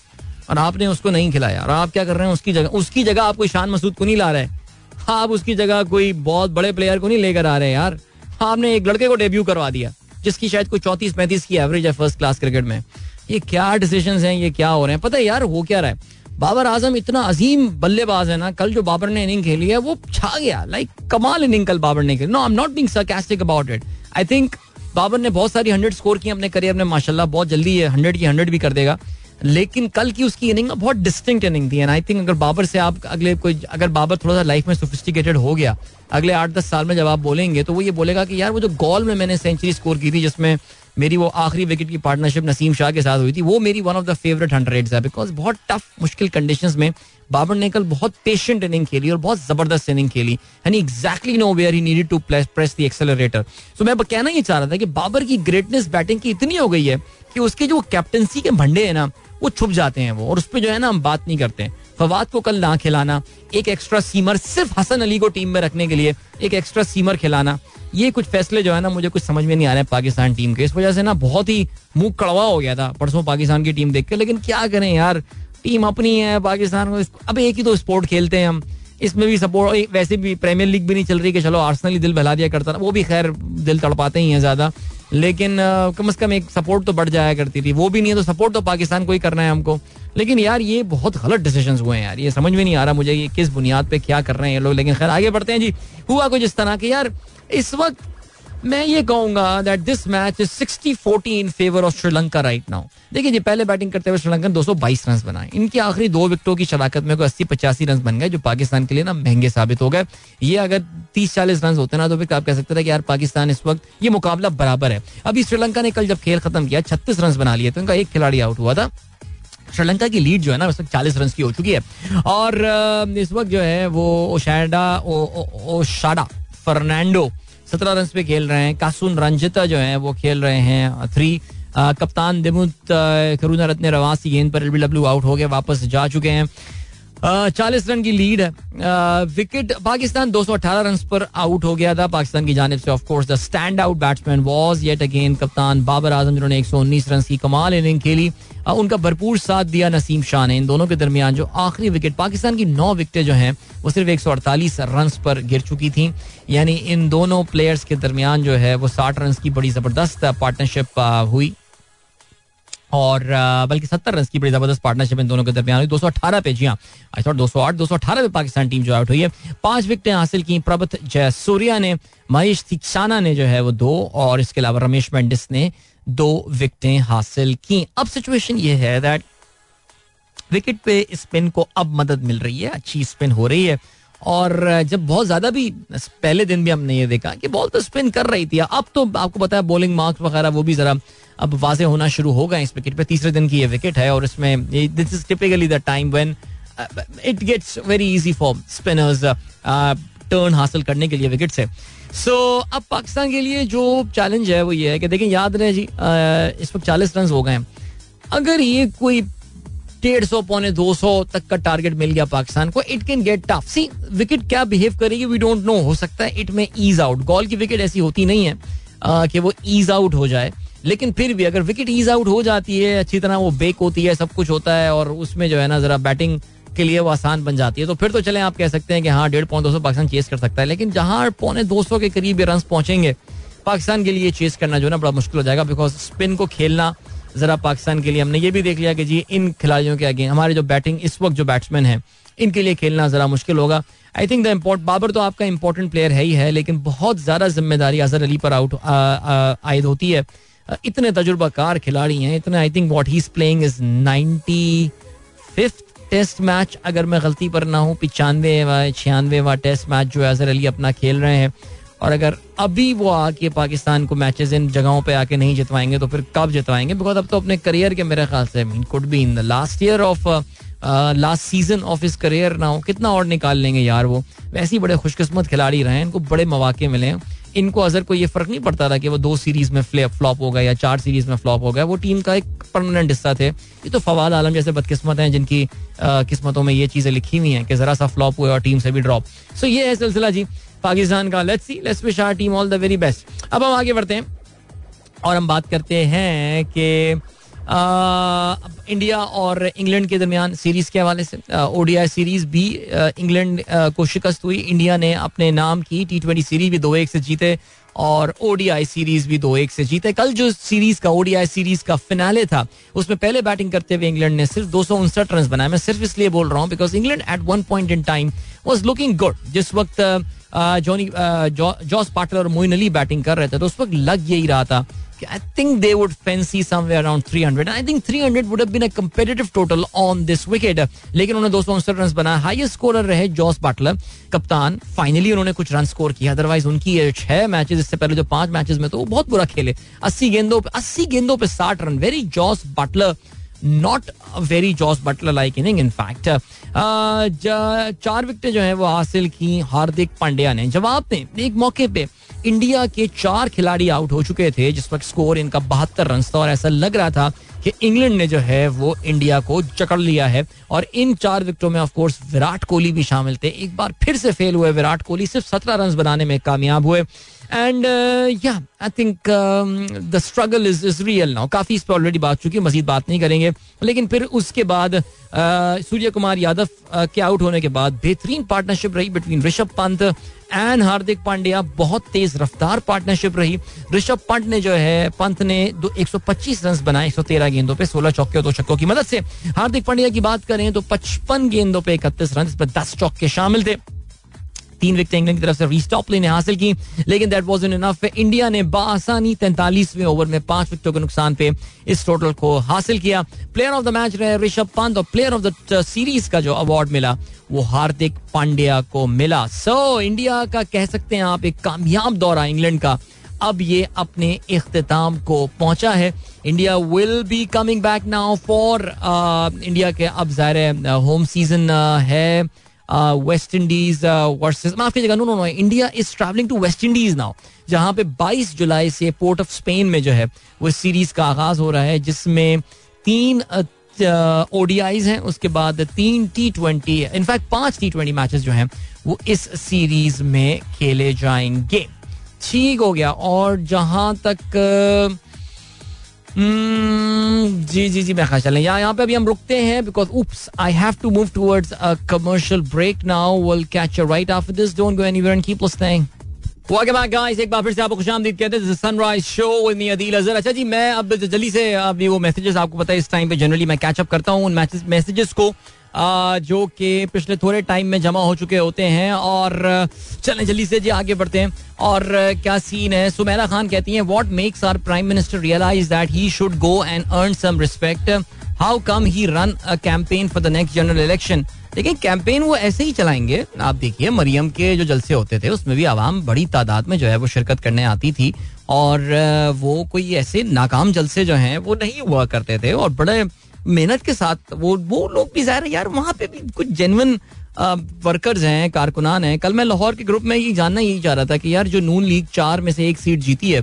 और आपने उसको नहीं खिलाया और आप क्या कर रहे हैं उसकी जगह उसकी जगह आप कोई शान मसूद को नहीं ला रहे आप उसकी जगह कोई बहुत बड़े प्लेयर को नहीं लेकर आ रहे हैं यार आपने एक लड़के को डेब्यू करवा दिया जिसकी शायद कोई चौतीस पैंतीस की एवरेज है फर्स्ट क्लास क्रिकेट में ये क्या डिसीजन है ये क्या हो रहे हैं पता है यार हो क्या रहा है बाबर आजम इतना अजीम बल्लेबाज है ना कल जो बाबर ने इनिंग खेली है वो छा गया लाइक कमाल इनिंग कल बाबर ने खेली no I am not being sarcastic about it I think Babar ने बहुत सारी हंड्रेड स्कोर की अपने करियर में माशाल्लाह बहुत जल्दी ये हंड्रेड की हंड्रेड भी कर देगा लेकिन कल की उसकी इनिंग बहुत डिस्टिंक्ट इनिंग थी एंड आई थिंक अगर बाबर से आप अगले कोई अगर बाबर थोड़ा सा लाइफ में सोफिस्टिकेटेड हो गया अगले आठ दस साल में जब आप बोलेंगे तो वो ये बोलेगा कि यार वो जो गोल में मैंने सेंचुरी स्कोर की थी जिसमें मेरी वो आखिरी विकेट की पार्टनरशिप नसीम शाह के साथ हुई थी वो मेरी one of the favourite hundred है बिकॉज बहुत टफ मुश्किल कंडीशन में बाबर ने कल बहुत पेशेंट इनिंग खेली और बहुत जबरदस्त इनिंग खेली यानी exactly nowhere he needed to press the accelerator so मैं कहना ये चाह रहा था कि बाबर की ग्रेटनेस बैटिंग की इतनी हो गई है कि उसके जो कैप्टनसी के भंडे हैं ना वो छुप जाते हैं वो और उस पर जो है ना हम बात नहीं करते हैं फवाद को कल ना खिलाना एक एक्स्ट्रा सीमर सिर्फ हसन अली को टीम में रखने के लिए एक एक्स्ट्रा सीमर खिलाना ये कुछ फैसले जो है ना मुझे कुछ समझ में नहीं आ रहे हैं पाकिस्तान टीम के इस वजह से ना बहुत ही मुंह कड़वा हो गया था परसों पाकिस्तान की टीम देख के लेकिन क्या करें यार टीम अपनी है पाकिस्तान को अब एक ही तो स्पोर्ट खेलते हैं हम इसमें भी सपोर्ट वैसे भी प्रीमियर लीग भी नहीं चल रही कि चलो आर्सनल ही दिल बहला दिया करता वो भी खैर दिल तड़पाते ही हैं ज़्यादा लेकिन कम से कम एक सपोर्ट तो बढ़ जाया करती थी वो भी नहीं है तो सपोर्ट तो पाकिस्तान को ही करना है हमको लेकिन यार ये बहुत गलत डिसीजन हुए हैं यार ये समझ में नहीं आ रहा मुझे ये किस बुनियाद पे क्या कर रहे हैं ये लोग लेकिन खैर आगे बढ़ते हैं जी हुआ कुछ इस तरह के यार इस वक्त मैं ये कहूंगा that this match is sixty forty in favour of Sri Lanka right now देखिए जी पहले बैटिंग करते हुए श्रीलंका सौ बाईस रन बनाए इनकी आखिरी दो विकेटों की शराकत में कोई अस्सी पचासी रन बन गए जो पाकिस्तान के लिए ना महंगे साबित हो गए ये अगर तीस चालीस रन होते ना तो फिर आप कह सकते थे कि यार पाकिस्तान इस वक्त ये मुकाबला बराबर है अभी श्रीलंका ने कल जब खेल खत्म किया छत्तीस रन बना लिए तो उनका एक खिलाड़ी आउट हुआ था श्रीलंका की लीड जो है ना वैसे चालीस रन की हो चुकी है और इस वक्त जो है वो ओशाडा ओशाडा फर्नांडो सत्रह रन पे खेल रहे हैं कासुन रंजिता जो है वो खेल रहे हैं थ्री कप्तान दिमुत करुणा रत्न रवासी की गेंद पर एलबीडब्ल्यू आउट हो गए वापस जा चुके हैं चालीस रन की लीड है विकेट पाकिस्तान अठारह रन पर आउट हो गया था पाकिस्तान की जानब से of course the stand out batsman was yet again कप्तान बाबर आजम जिन्होंने उन्नीस रन की कमाल इनिंग खेली उनका भरपूर साथ दिया नसीम शाह ने इन दोनों के दरमियान जो आखिरी विकेट पाकिस्तान की नौ विकेटें जो हैं वो सिर्फ एक सौ अड़तालीस रन पर गिर चुकी थी यानी इन दोनों प्लेयर्स के दरमियान जो है वो साठ रन की बड़ी ज़बरदस्त पार्टनरशिप हुई और बल्कि सत्तर रन की बड़ी जबरदस्त पार्टनरशिप इन दोनों के दरमियान हुई दो सौ अठारह पे जी हाँ आई थॉट दो सौ आठ दो सौ अठारह पे पाकिस्तान टीम जो आउट हुई है पांच विकेटें हासिल की प्रभत जयसूर्या ने महेश थिक्साना ने जो है वो दो और इसके अलावा रमेश मेंडिस ने दो विकटें हासिल की अब सिचुएशन ये है दैट विकेट पे स्पिन को अब मदद मिल रही है अच्छी स्पिन हो रही है और जब बहुत ज्यादा भी पहले दिन भी हमने ये देखा कि बॉल तो स्पिन कर रही थी अब तो आपको पता है बॉलिंग मार्क्स वगैरह वो भी जरा अब वाजे होना शुरू हो गए इस विकेट पे तीसरे दिन की ये विकेट है और इसमें this is typically the time when it gets very easy for spinners turn हासिल करने के लिए विकेट से सो so, अब पाकिस्तान के लिए जो चैलेंज है वो ये है कि देखें याद रहे जी आ, इस वक्त चालीस रन हो गए हैं अगर ये कोई डेढ़ सौ पौने दो सौ तक का टारगेट मिल गया पाकिस्तान को it can get tough see wicket क्या बिहेव करेगी वी डोंट नो हो सकता है it may ease out Galle की विकेट ऐसी होती नहीं है कि वो ईज आउट हो जाए लेकिन फिर भी अगर विकेट ईज आउट हो जाती है अच्छी तरह वो बेक होती है सब कुछ होता है और उसमें जो है ना जरा बैटिंग के लिए वो आसान बन जाती है तो फिर तो चले आप कह सकते हैं कि हाँ डेढ़ पौन दो सौ पाकिस्तान चेस कर सकता है लेकिन जहां पौने दो सौ के करीब रन पहुंचेंगे पाकिस्तान के लिए चेस करना जो है ना बड़ा मुश्किल हो जाएगा बिकॉज स्पिन को खेलना जरा पाकिस्तान के लिए हमने ये भी देख लिया कि जी इन खिलाड़ियों के आगे हमारे जो बैटिंग इस वक्त जो बैट्समैन है इनके लिए खेलना जरा मुश्किल होगा I think the import Babar तो आपका इंपॉर्टेंट प्लेयर है ही है लेकिन बहुत ज्यादा जिम्मेदारी अजहर अली पर आउट आयद होती है इतने तजुर्बाकार खिलाड़ी हैं इतने I think what he is playing is fifth test match अगर मैं गलती पर ना हूँ पिचानवे छियानवेवा टेस्ट मैच जो है अजहर अली अपना खेल रहे हैं और अगर अभी वो आके पाकिस्तान को मैचेस इन जगहों पे आके नहीं जितवाएंगे तो फिर कब जितवाएंगे बिकॉज अब तो अपने करियर के मेरे ख्याल से could be in the last year of last season of his career ना हो कितना और निकाल लेंगे यार वो वैसे ही बड़े खुशकिस्मत खिलाड़ी रहे हैं इनको बड़े मौाक़े मिले हैं इनको अजहर को ये फर्क नहीं पड़ता था कि वो दो सीरीज में फ्लॉप हो गए या चार सीरीज में फ्लॉप हो गए वो टीम का एक परमानेंट हिस्सा थे ये तो फवाद आलम जैसे बदकिस्मत हैं जिनकी आ, किस्मतों में ये चीज़ें लिखी हुई हैं कि ज़रा सा फ्लॉप हुए और टीम से भी ड्रॉप सो ये है सिलसिला जी पाकिस्तान का let's see let's wish our team all the very best अब हम आगे बढ़ते हैं और हम बात करते हैं कि इंडिया और इंग्लैंड के दरमियान सीरीज के हवाले से ओडीआई सीरीज भी इंग्लैंड को शिकस्त हुई इंडिया ने अपने नाम की टी ट्वेंटी सीरीज भी दो एक से जीते और ओडीआई सीरीज भी दो एक से जीते कल जो सीरीज का ओडीआई सीरीज का फिनाले था उसमें पहले बैटिंग करते हुए इंग्लैंड ने सिर्फ दो सौ उनसठ रन बनाए मैं सिर्फ इसलिए बोल रहा हूँ because England at one point in time was looking good जिस वक्त जॉनी जॉस पाटल और मोइन अली बैटिंग कर रहे थे तो उस वक्त लग यही रहा था I think they would fancy somewhere around 300. I think 300 would have been a competitive total on this wicket लेकिन उन्होंने दो सौ उनसठ रन बनाया हाईएस्ट स्कोरर रहे जॉस बाटलर कप्तान फाइनली उन्होंने कुछ रन स्कोर किया अदरवाइज उनकी ये छह मैचेस इससे पहले जो पांच मैचेस में तो वो बहुत बुरा खेले अस्सी गेंदों पे अस्सी गेंदों पे साठ run very Jos Buttler not very Jos Buttler like inning in fact चार विकेटें जो है वो हासिल की हार्दिक पांड्या ने जवाब ने एक मौके पे इंडिया के चार खिलाड़ी आउट हो चुके थे जिस वक्त स्कोर इनका बहत्तर रन था और ऐसा लग रहा था कि इंग्लैंड ने जो है वो इंडिया को जकड़ लिया है और इन चार विकेटों में ऑफ कोर्स विराट कोहली भी शामिल थे एक बार फिर से फेल हुए विराट कोहली सिर्फ सत्रह रन बनाने में कामयाब हुए and yeah I think the struggle is is real now काफ़ी इस पर ऑलरेडी बात चुकी है मजीद बात नहीं करेंगे लेकिन फिर उसके बाद uh, सूर्य कुमार यादव uh, के आउट होने के बाद बेहतरीन पार्टनरशिप रही बिटवीन ऋषभ पंत एंड हार्दिक पांड्या बहुत तेज रफ्तार पार्टनरशिप रही ऋषभ पंत ने जो है पंत ने दो एक सौ पच्चीस रन बनाए एक सौ तेरह गेंदों पर सोलह चौके और दो छक्कों की मदद से हार्दिक पांड्या की बात करें तो पचपन गेंदों पर इकतीस रन इस पर दस चौके शामिल थे तीन विकेट इंग्लैंड की तरफ से रीस टॉपली ने हासिल की लेकिन दैट वॉज इनफ इंडिया ने बासानी तैंतालीसवें ओवर में पांच विकेटों के नुकसान पे इस टोटल को हासिल किया प्लेयर ऑफ द मैच रहे ऋषभ पंत और प्लेयर ऑफ द सीरीज का जो अवार्ड मिला वो हार्दिक पांड्या को मिला सो so, इंडिया का कह सकते हैं आप एक कामयाब दौरा इंग्लैंड का अब ये अपने अख्ताम को पहुंचा है India will be coming back now for India के अब जाहिर होम सीजन है uh, वेस्ट इंडीज वर्सेज माफ कीजिएगा no no no India is travelling to West Indies now जहाँ पे 22 जुलाई से पोर्ट ऑफ स्पेन में जो है वो सीरीज का आगाज हो रहा है जिसमें तीन ओडीआईज हैं उसके बाद तीन टी ट्वेंटी इनफैक्ट पांच टी ट्वेंटी मैचेस जो हैं वो इस सीरीज में खेले जाएंगे ठीक हो गया और जहां तक Hmm, जी जी जी मैं ख्याल चलें यहाँ यहाँ पे अभी हम रुकते हैं because oops I have to move towards a commercial break now will catch a right after this don't go anywhere and keep listening welcome back guys एक बार फिर से आपको खुशामदीद कहते हैं sunrise show with me Adeel Azhar अच्छा जी मैं अब जल्दी से अभी वो मैसेजेस आपको पता है इस टाइम पे जनरली मैं कैचअप करता हूँ उन मैसेजेस को जो कि पिछले थोड़े टाइम में जमा हो चुके होते हैं और चलें जल्दी से जी आगे बढ़ते हैं और क्या सीन है सुमेरा खान कहती हैं what makes our prime minister realise that he should go and earn some respect how come he run a campaign for the next general election लेकिन कैंपेन वो ऐसे ही चलाएंगे आप देखिए मरियम के जो जलसे होते थे उसमें भी आवाम बड़ी तादाद में जो है वो शिरकत करने आती थी और वो कोई ऐसे नाकाम जलसे जो हैं वो नहीं हुआ करते थे और बड़े मेहनत के साथ वो वो लोग भी ज़ाहिर है यार वहाँ पे भी कुछ जेनवन वर्कर्स हैं कारकुनान हैं कल मैं लाहौर के ग्रुप में ये जानना यही चाह रहा था कि यार जो नून लीग चार में से एक सीट जीती है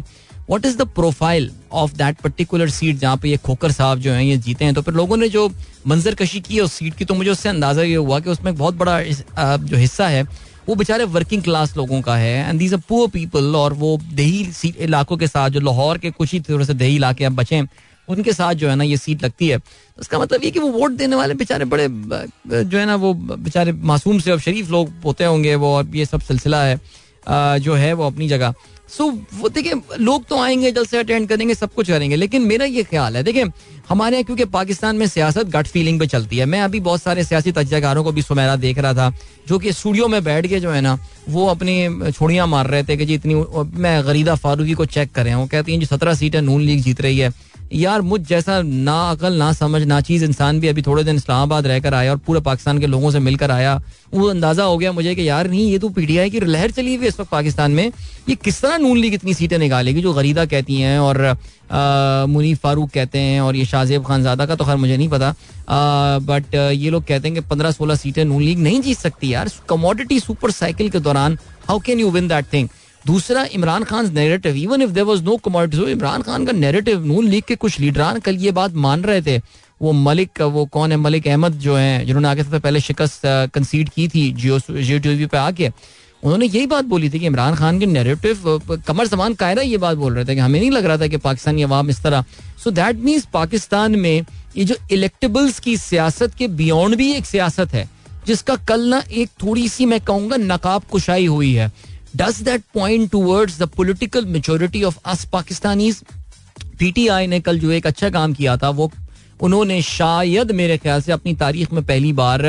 what is the profile of that particular seat जहाँ पे ये खोकर साहब जो हैं ये जीते हैं तो फिर लोगों ने जो मंजर कशी की है उस सीट की तो मुझे उससे अंदाज़ा ये हुआ कि उसमें बहुत बड़ा जो हिस्सा है वो बेचारे वर्किंग क्लास लोगों का है and these a poor people और वो दही इलाकों के साथ जो लाहौर के कुछ ही थोड़े से दही इलाके अब बचे हैं उनके साथ जो है ना ये सीट लगती है तो उसका मतलब ये कि वो वोट देने वाले बेचारे बड़े जो है ना वो बेचारे मासूम से और शरीफ लोग होते होंगे वो और ये सब सिलसिला है जो है वो अपनी जगह सो वो देखिए लोग तो आएंगे जल से अटेंड करेंगे सब कुछ करेंगे लेकिन मेरा ये ख्याल है देखिए हमारे यहाँ क्योंकि पाकिस्तान में सियासत गट फीलिंग पे चलती है मैं अभी बहुत सारे सियासी तजाकारों को भी सुमेरा देख रहा था जो कि स्टूडियो में बैठ के जो है ना वो अपनी छोड़ियाँ मार रहे थे कि जी इतनी मैं गरीदा फारूकी को चेक कर रहा हूँ कहती हैं जी सत्रह सीटें नून लीग जीत रही है यार मुझ जैसा ना अकल ना समझ ना चीज़ इंसान भी अभी थोड़े दिन इस्लामाबाद रहकर आया और पूरे पाकिस्तान के लोगों से मिलकर आया वो अंदाज़ा हो गया मुझे कि यार नहीं ये तो पीटीआई की लहर चली हुई इस वक्त पाकिस्तान में ये किस तरह नून लीग इतनी सीटें निकालेगी जो गरीदा कहती हैं और मुनीफ फारूक कहते हैं और ये शाहजेब खानजादा का तो खैर मुझे नहीं पता बट ये लोग कहते हैं कि पंद्रह सोलह सीटें नून लीग नहीं जीत सकती यार कमोडिटी सुपर साइकिल के दौरान how can you win that thing दूसरा Imran Khan negative even if there was no commodity Imran Khan का नेगेटिव नून लीग के कुछ लीडरान कल ये बात मान रहे थे वो मलिक वो कौन है मलिक अहमद जो है जिन्होंने आगे सबसे पहले शिकस्त कंसीड की थी जियो जियो टीवी पे आके उन्होंने यही बात बोली थी कि इमरान खान के नेरेटिव कमर जमान कायरा ये बात बोल रहे थे कि हमें नहीं लग रहा था कि पाकिस्तानी अवाम इस तरह सो दैट मीन्स पाकिस्तान में ये जो इलेक्टेबल्स की सियासत के बियॉन्ड भी एक सियासत है जिसका कल ना एक थोड़ी सी मैं कहूँगा नकाब कुशाई हुई है does that point towards the political majority of us Pakistanis PTI ने कल जो एक अच्छा काम किया था वो उन्होंने शायद मेरे ख्याल से अपनी तारीख में पहली बार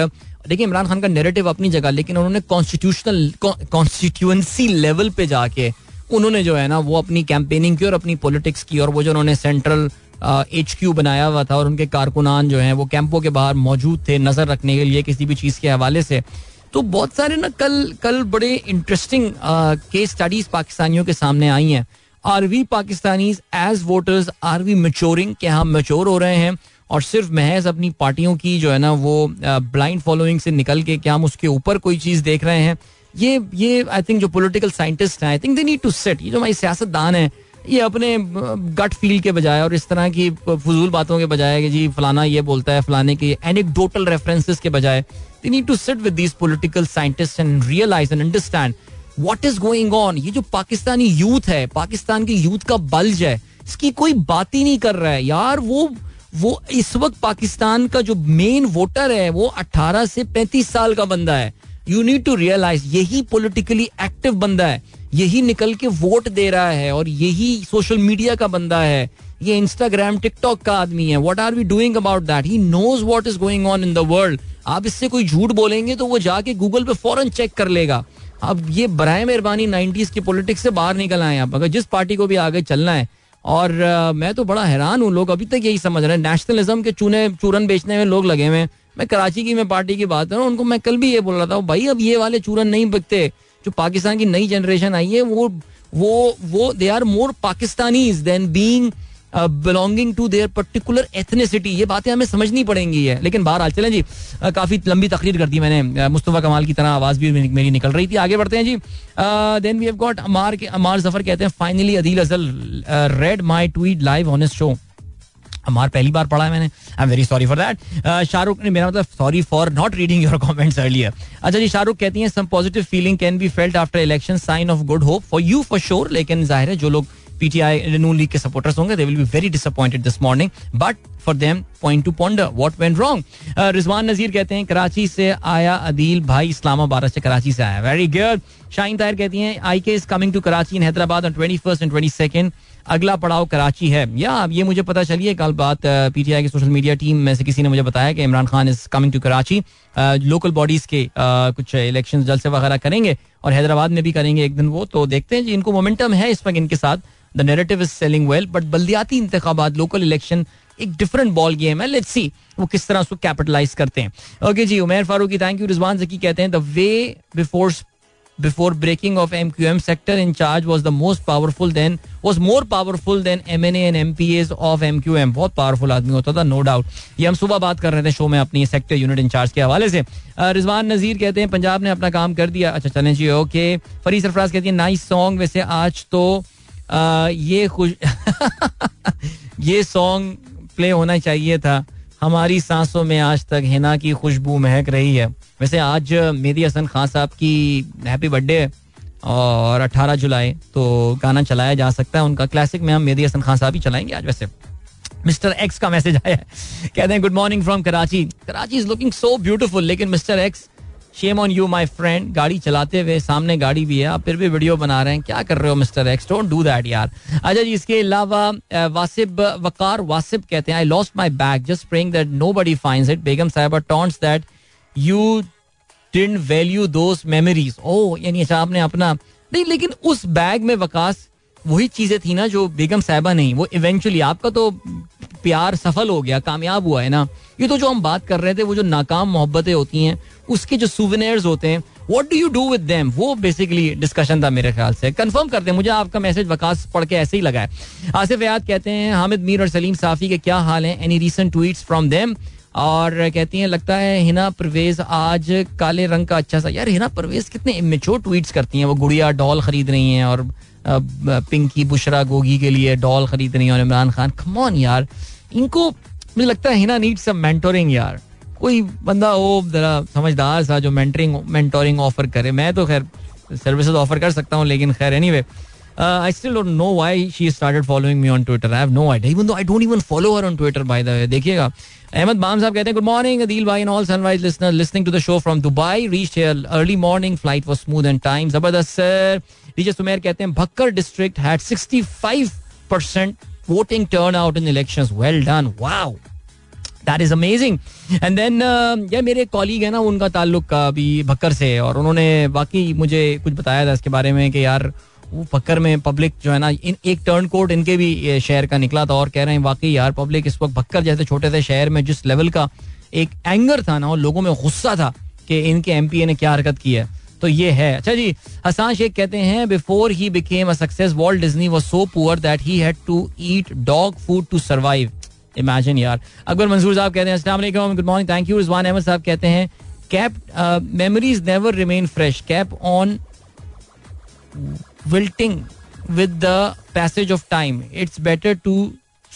देखिए इमरान खान का नेरेटिव अपनी जगह लेकिन उन्होंने कॉन्स्टिट्यूशनल कॉन्स्टिट्यूंसी लेवल पे जाके उन्होंने जो है ना वो अपनी कैंपेनिंग की और अपनी पॉलिटिक्स की और वो जो उन्होंने सेंट्रल एच क्यू बनाया हुआ था और उनके कारकुनान जो हैं वो कैंपों के बाहर मौजूद थे नज़र रखने के लिए किसी भी चीज़ के हवाले से तो बहुत सारे ना कल कल बड़े इंटरेस्टिंग केस स्टडीज पाकिस्तानियों के सामने आई हैं are we Pakistani as voters are we maturing के हम मेच्योर हो रहे हैं और सिर्फ महज अपनी पार्टियों की जो है ना वो ब्लाइंड फॉलोइंग से निकल के क्या हम उसके ऊपर कोई चीज़ देख रहे हैं ये ये आई थिंक जो पोलिटिकल साइंटिस्ट हैं I think they need to set ये जो हमारे सियासतदान है ये अपने गट फील के बजाय और इस तरह की फजूल बातों के बजाय कि जी फलाना ये बोलता है फलाने के एनिकडोटल रेफरेंसेस के बजाय they need to sit with these political scientist and realise and understand what is going on ये जो पाकिस्तानी यूथ है पाकिस्तान की यूथ का बल्ज है इसकी कोई बात ही नहीं कर रहा है यार वो वो इस वक्त पाकिस्तान का जो मेन वोटर है वो 18 से 35 साल का बंदा है यू नीड टू रियलाइज यही पोलिटिकली एक्टिव बंदा है यही निकल के वोट दे रहा है और यही सोशल मीडिया का बंदा है ये इंस्टाग्राम टिकटॉक का आदमी है what are we doing about that he knows what is going on in the world आप इससे कोई झूठ बोलेंगे तो वो जाके गूगल पे फॉरन चेक कर लेगा अब ये बर मेहरबानी नाइन्टीज की पॉलिटिक्स से बाहर निकल आए आप अगर जिस पार्टी को भी आगे चलना है और आ, मैं तो बड़ा हैरान हूँ लोग अभी तक यही समझ रहे हैं नेशनलिज्म के चूने चूरन बेचने में लोग लगे हुए हैं मैं कराची की मैं पार्टी की बात कर रहा हूँ उनको मैं कल भी ये बोल रहा था भाई अब ये वाले चूरन नहीं बिकते जो पाकिस्तान की नई जनरेशन आई है वो वो वो they are more Pakistanis than being belonging to their particular ethnicity ये बातें हमें समझनी पड़ेंगी है लेकिन बाहर हाल चलें जी uh, काफ़ी लंबी तकरीर कर दी मैंने uh, मुस्तफ़ा कमाल की तरह आवाज़ भी मेरी निकल रही थी आगे बढ़ते हैं जी then we have got Ammar के अमार जफर कहते हैं फाइनली अदील अजल read my tweet live on show हमार पहली बार पढ़ा है मैंने I am very sorry for that Shahrukh ने मेरा मतलब sorry for not reading your comments earlier अच्छा जी शाहरुख कहती हैं some positive feeling can be felt after election sign off good hope for you for sure लेकिन जाहिर है जो लोग पीटीआई नून लीग के सपोर्टर्स होंगे they will be very disappointed this morning but for them point to ponder what went wrong Rizwan Nazir कहते हैं कराची से आया अदील भाई इस्लामाबाद से कराची से आया वेरी गुड शाइन तायर कहती हैं I K is coming to Karachi in Hyderabad on twenty first and twenty second अगला पड़ाव कराची है या अब ये मुझे पता चलिए कल बात पीटीआई uh, के सोशल मीडिया टीम में से किसी ने मुझे बताया कि Imran Khan is coming to Karachi local bodies के आ, uh, कुछ इलेक्शन जलसे वगैरह करेंगे और हैदराबाद में भी करेंगे एक दिन वो तो देखते हैं जी इनको मोमेंटम है इस वक्त इनके साथ the narrative is selling well but बल्दियाती इंतबात लोकल इलेक्शन एक डिफरेंट बॉल गेम है लेट्स सी वो किस तरह उसको कैपिटलाइज करते हैं ओके okay, जी उमेर फारूकी थैंक यू रिजवान जकी कहते हैं the way before before breaking of M Q M sector incharge was the most powerful then was more powerful than M N and M P as of M Q M बहुत powerful आदमी होता था no doubt ये हम सुबह बात कर रहे थे शो में अपनी सेक्टर यूनिट इंचार्ज के हवाले से रिजवान नजीर कहते हैं पंजाब ने अपना काम कर दिया अच्छा चलें जी ओके फरी सरफराज कहती है नाइस सॉन्ग वैसे आज तो ये खुश ये सॉन्ग प्ले होना चाहिए था हमारी सांसों में आज तक हिना की खुशबू महक रही है वैसे आज मेरी हसन खान साहब की हैप्पी बर्थडे है और 18 जुलाई तो गाना चलाया जा सकता है उनका क्लासिक में हम मेदी हसन खान साहब ही चलाएंगे आज वैसे मिस्टर एक्स का मैसेज आया है कहते हैं good morning from Karachi Karachi is looking so beautiful लेकिन mister X shame on you my friend गाड़ी चलाते हुए सामने गाड़ी भी है आप फिर भी वीडियो बना रहे हैं क्या कर रहे हो mister X don't do that यार अच्छा जी इसके अलावा वासिब वकार वासिब कहते हैं I lost my bag just praying that nobody find it बेगम साहब taunts that you didn't value those memories ओ यानी अच्छा आपने अपना नहीं लेकिन उस बैग में वकास वही चीजें थी ना जो बेगम साहबा नहीं वो इवेंचुअली आपका तो प्यार सफल हो गया कामयाब हुआ है ना ये तो जो हम बात कर रहे थे वो जो नाकाम मोहब्बतें होती हैं उसके जो सुविनेर्स होते हैं what do you do with them वो बेसिकली डिस्कशन था मेरे ख्याल से कन्फर्म करते हैं मुझे आपका मैसेज वकास पढ़ के ऐसे ही लगा है आसिफ याद कहते हैं हामिद मीर और सलीम साफी के क्या हाल हैं any recent tweet from them और कहती हैं लगता है हिना परवेज आज काले रंग का अच्छा सा यार हिना परवेज कितने इमेच्योर ट्वीट्स करती हैं वो गुड़िया डॉल खरीद रही हैं और पिंकी बुशरा गोगी के लिए डॉल खरीदनी और इमरान खान खमौन यार इनको मुझे लगता है हिना नीड सम मेंटोरिंग यार कोई बंदा हो जरा समझदार सा जो मेंटरिंग मेंटोरिंग ऑफर करे मैं तो खैर सर्विसेज ऑफर कर सकता हूँ लेकिन खैर anyway anyway, I still don't know why she started following me on Twitter I have no idea even though I don't even follow her on Twitter by the way देखिएगा Ahmed balm साहब कहते हैं good morning Adeel भाई and all sunrise listener listening to the show from Dubai reach here early morning flight was smooth and time जबरदस्त sir DJ Sumer कहते हैं Bhakkar district had 65 voting turn out in elections well done wow that is amazing and then यार मेरे colleague है ना उनका ताल्लुक अभी भक्कर से है और उन्होंने बाकी मुझे कुछ बताया था इसके बारे में कि यार वो फक्कर में पब्लिक जो है ना इन एक टर्न कोट इनके भी शहर का निकला था और कह रहे हैं वाकई यार पब्लिक इस वक्त भक्कर जैसे छोटे से शहर में जिस लेवल का एक एंगर था ना और लोगों में गुस्सा था कि इनके एम ने क्या हरकत की है तो ये है अच्छा जी हसान शेख कहते हैं before he became a success Walt Disney was so poor that he had to eat dog food to survive imagine यार अकबर मंजूर साहब कहते हैं अस्सलाम good morning thank you Rizwan Ahmed sahab कहते हैं keep memories never remain fresh keep on wilting with the passage of time it's better to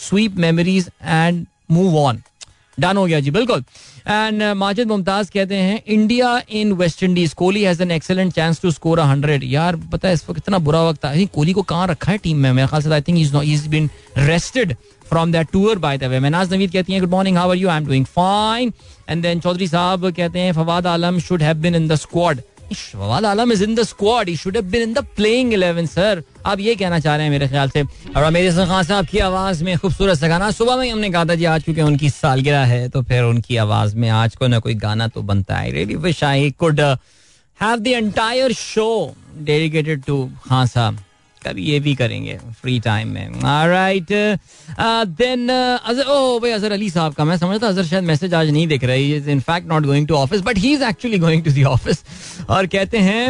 sweep memories and move on done हो गया जी बिल्कुल एंड माजिद मुमताज कहते हैं India in West Indies Kohli has an excellent chance to score a hundred यार पता है इस वक्त इतना बुरा वक्त आई कोहली को कहाँ रखा है टीम में मेरे ख्याल से I think is not is been rested from that tour by the way Mahnaz Naveed कहती हैं good morning how are you I am doing fine and then Chaudhry sahab कहते हैं Fawad Alam should have been in the squad आप ये कहना चाह रहे हैं मेरे ख्याल से और खान साहब की आवाज़ में खूबसूरत सा गाना सुबह में हमने कहा था जी आज क्योंकि उनकी सालगिरह है तो फिर उनकी आवाज़ में आज को ना कोई गाना तो बनता है really wish I could have the show dedicated to Khan sahab कभी ये भी करेंगे फ्री टाइम में राइट देन अजर ओ भाई अजहर अली साहब का मैं समझता अजहर शायद मैसेज आज नहीं देख रहे is in fact not going to office but he is actually going to the office और कहते हैं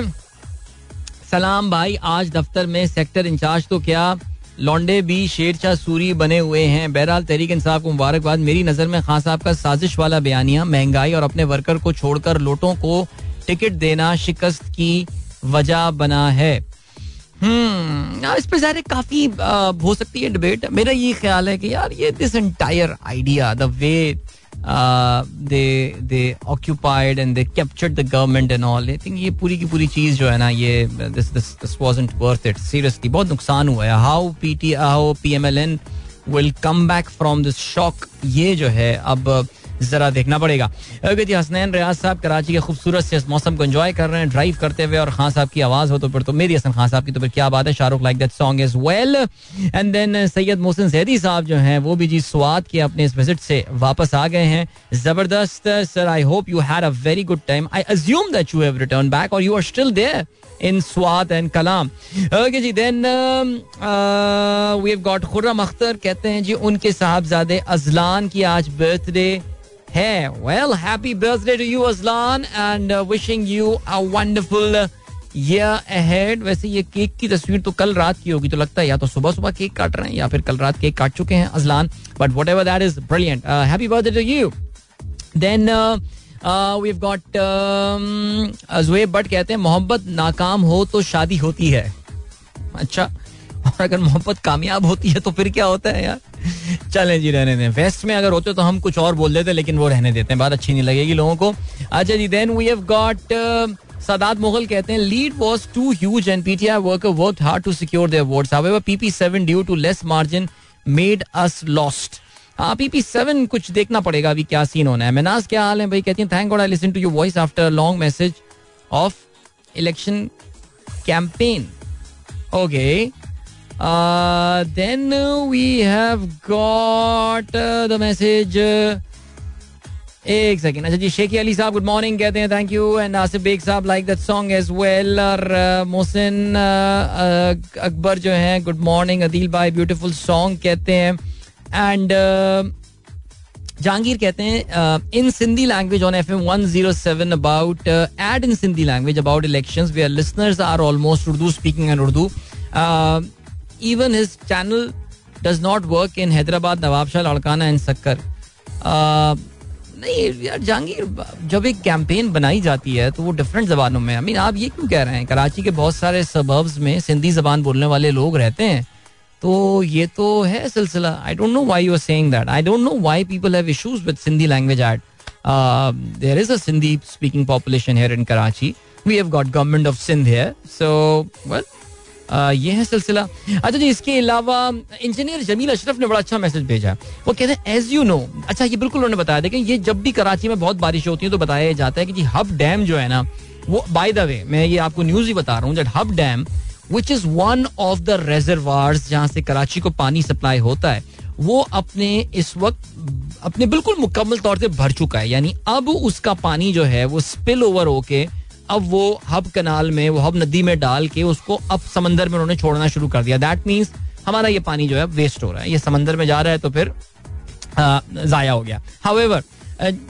सलाम भाई आज दफ्तर में सेक्टर इंचार्ज तो क्या लौंडे भी शेर शाह सूरी बने हुए हैं बहरहाल तहरीक इंसाब को मुबारकबाद मेरी नज़र में खास साहब का साजिश वाला बयानिया महंगाई और अपने वर्कर को छोड़कर लोटों को टिकट देना शिकस्त की वजह बना है हम्म, हाँ, इस पर ज़ाहिर काफ़ी हो सकती है डिबेट मेरा ये ख्याल है कि यार ये this entire idea the way they they occupied and they captured the government and all I think ये पूरी की पूरी चीज़ जो है ना ये this this this wasn't worth it seriously बहुत नुकसान हुआ है how P T how P M L N will come back from this shock ये जो है अब uh, जरा देखना पड़ेगा अगत हसनैन रियाज साहब कराची के खूबसूरत से इस मौसम को एंजॉय कर रहे हैं ड्राइव करते हुए और खान साहब की आवाज हो तो फिर तो मेरी हसन खान साहब की तो फिर क्या बात है Shahrukh like that song is well and then Syed Mohsin Zaidi sahab जो हैं वो भी जी स्वाद के अपने इस विजिट से वापस आ गए हैं जबरदस्त sir I hope you had a very good time I assume that you have return back और you are still there in Swat and Kalam okay ji then we have got Khurram Akhtar कहते हैं जी उनके साहबजादे Azlan की आज birthday है well happy birthday to you Azlan and wishing you a wonderful ahead वैसे ये cake की तस्वीर तो कल रात की होगी तो लगता है या तो सुबह सुबह केक काट रहे हैं या फिर कल रात केक काट चुके हैं Azlan but whatever that is brilliant happy birthday to you then we got Zuhaib Butt कहते हैं मोहब्बत नाकाम हो तो शादी होती है अच्छा और अगर मोहब्बत कामयाब होती है तो फिर क्या होता है यार चलें जी रहने दें वेस्ट में अगर होते तो हम कुछ और बोल देते लेकिन वो रहने देते हैं बात अच्छी नहीं लगेगी लोगों को अच्छा जी then we have got Sadat Mughal कहते हैं lead was too huge and PTI worker work hard to secure their votes however PP seven due to less margin made us lost हाँ पी पी सेवन कुछ देखना पड़ेगा अभी क्या scene होना है मेनाज क्या हाल है भाई कहती हैं thank God I listen to you voice after long message of election campaign okay then we have got the message एक सेकेंड अच्छा जी शेखी अली साहब गुड मॉर्निंग कहते हैं thank you and Asif Baig sahab like that song as well और मोहसिन अकबर जो हैं good morning Adeel भाई ब्यूटीफुल सॉन्ग कहते हैं एंड जहांगीर कहते हैं in Sindhi language on F M one zero seven about ad in Sindhi language about election our listeners are almost Urdu speaking and Urdu even his channel does not work in Hyderabad Nawabshah Larkana and Sukkur नहीं यार जहांगीर जब एक campaign बनाई जाती है तो वो different जबानों में आई मीन आप ये क्यों कह रहे हैं कराची के बहुत सारे सबर्ब्स में सिंधी जबान बोलने वाले लोग रहते हैं तो ये तो है सिलसिला I don't know why you are saying that I don't know why people have issues with Sindhi language at there is a Sindhi speaking population here in Karachi we have got government of Sindh here so well ये है सिलसिला अच्छा जी इसके अलावा engineer Jameel Ashraf ने बड़ा अच्छा message भेजा वो कहते हैं एज यू नो अच्छा ये बिल्कुल उन्होंने बताया देखें ये जब भी कराची में बहुत बारिश होती है तो बताया जाता है कि जी हब डैम जो है ना वो बाय द वे मैं ये आपको न्यूज ही बता रहा हूँ that Hub dam which is one of the reservoir जहाँ से कराची को पानी सप्लाई होता है वो अपने इस वक्त अपने बिल्कुल मुकम्मल तौर से भर चुका है यानी अब उसका पानी जो है वो स्पिल ओवर होके अब वो हब कनाल में वो हब नदी में डाल के उसको अब समंदर में उन्होंने छोड़ना शुरू कर दिया दैट मीन्स हमारा ये पानी जो है वेस्ट हो रहा है ये समंदर में जा रहा है तो फिर ज़ाया हो गया हावेवर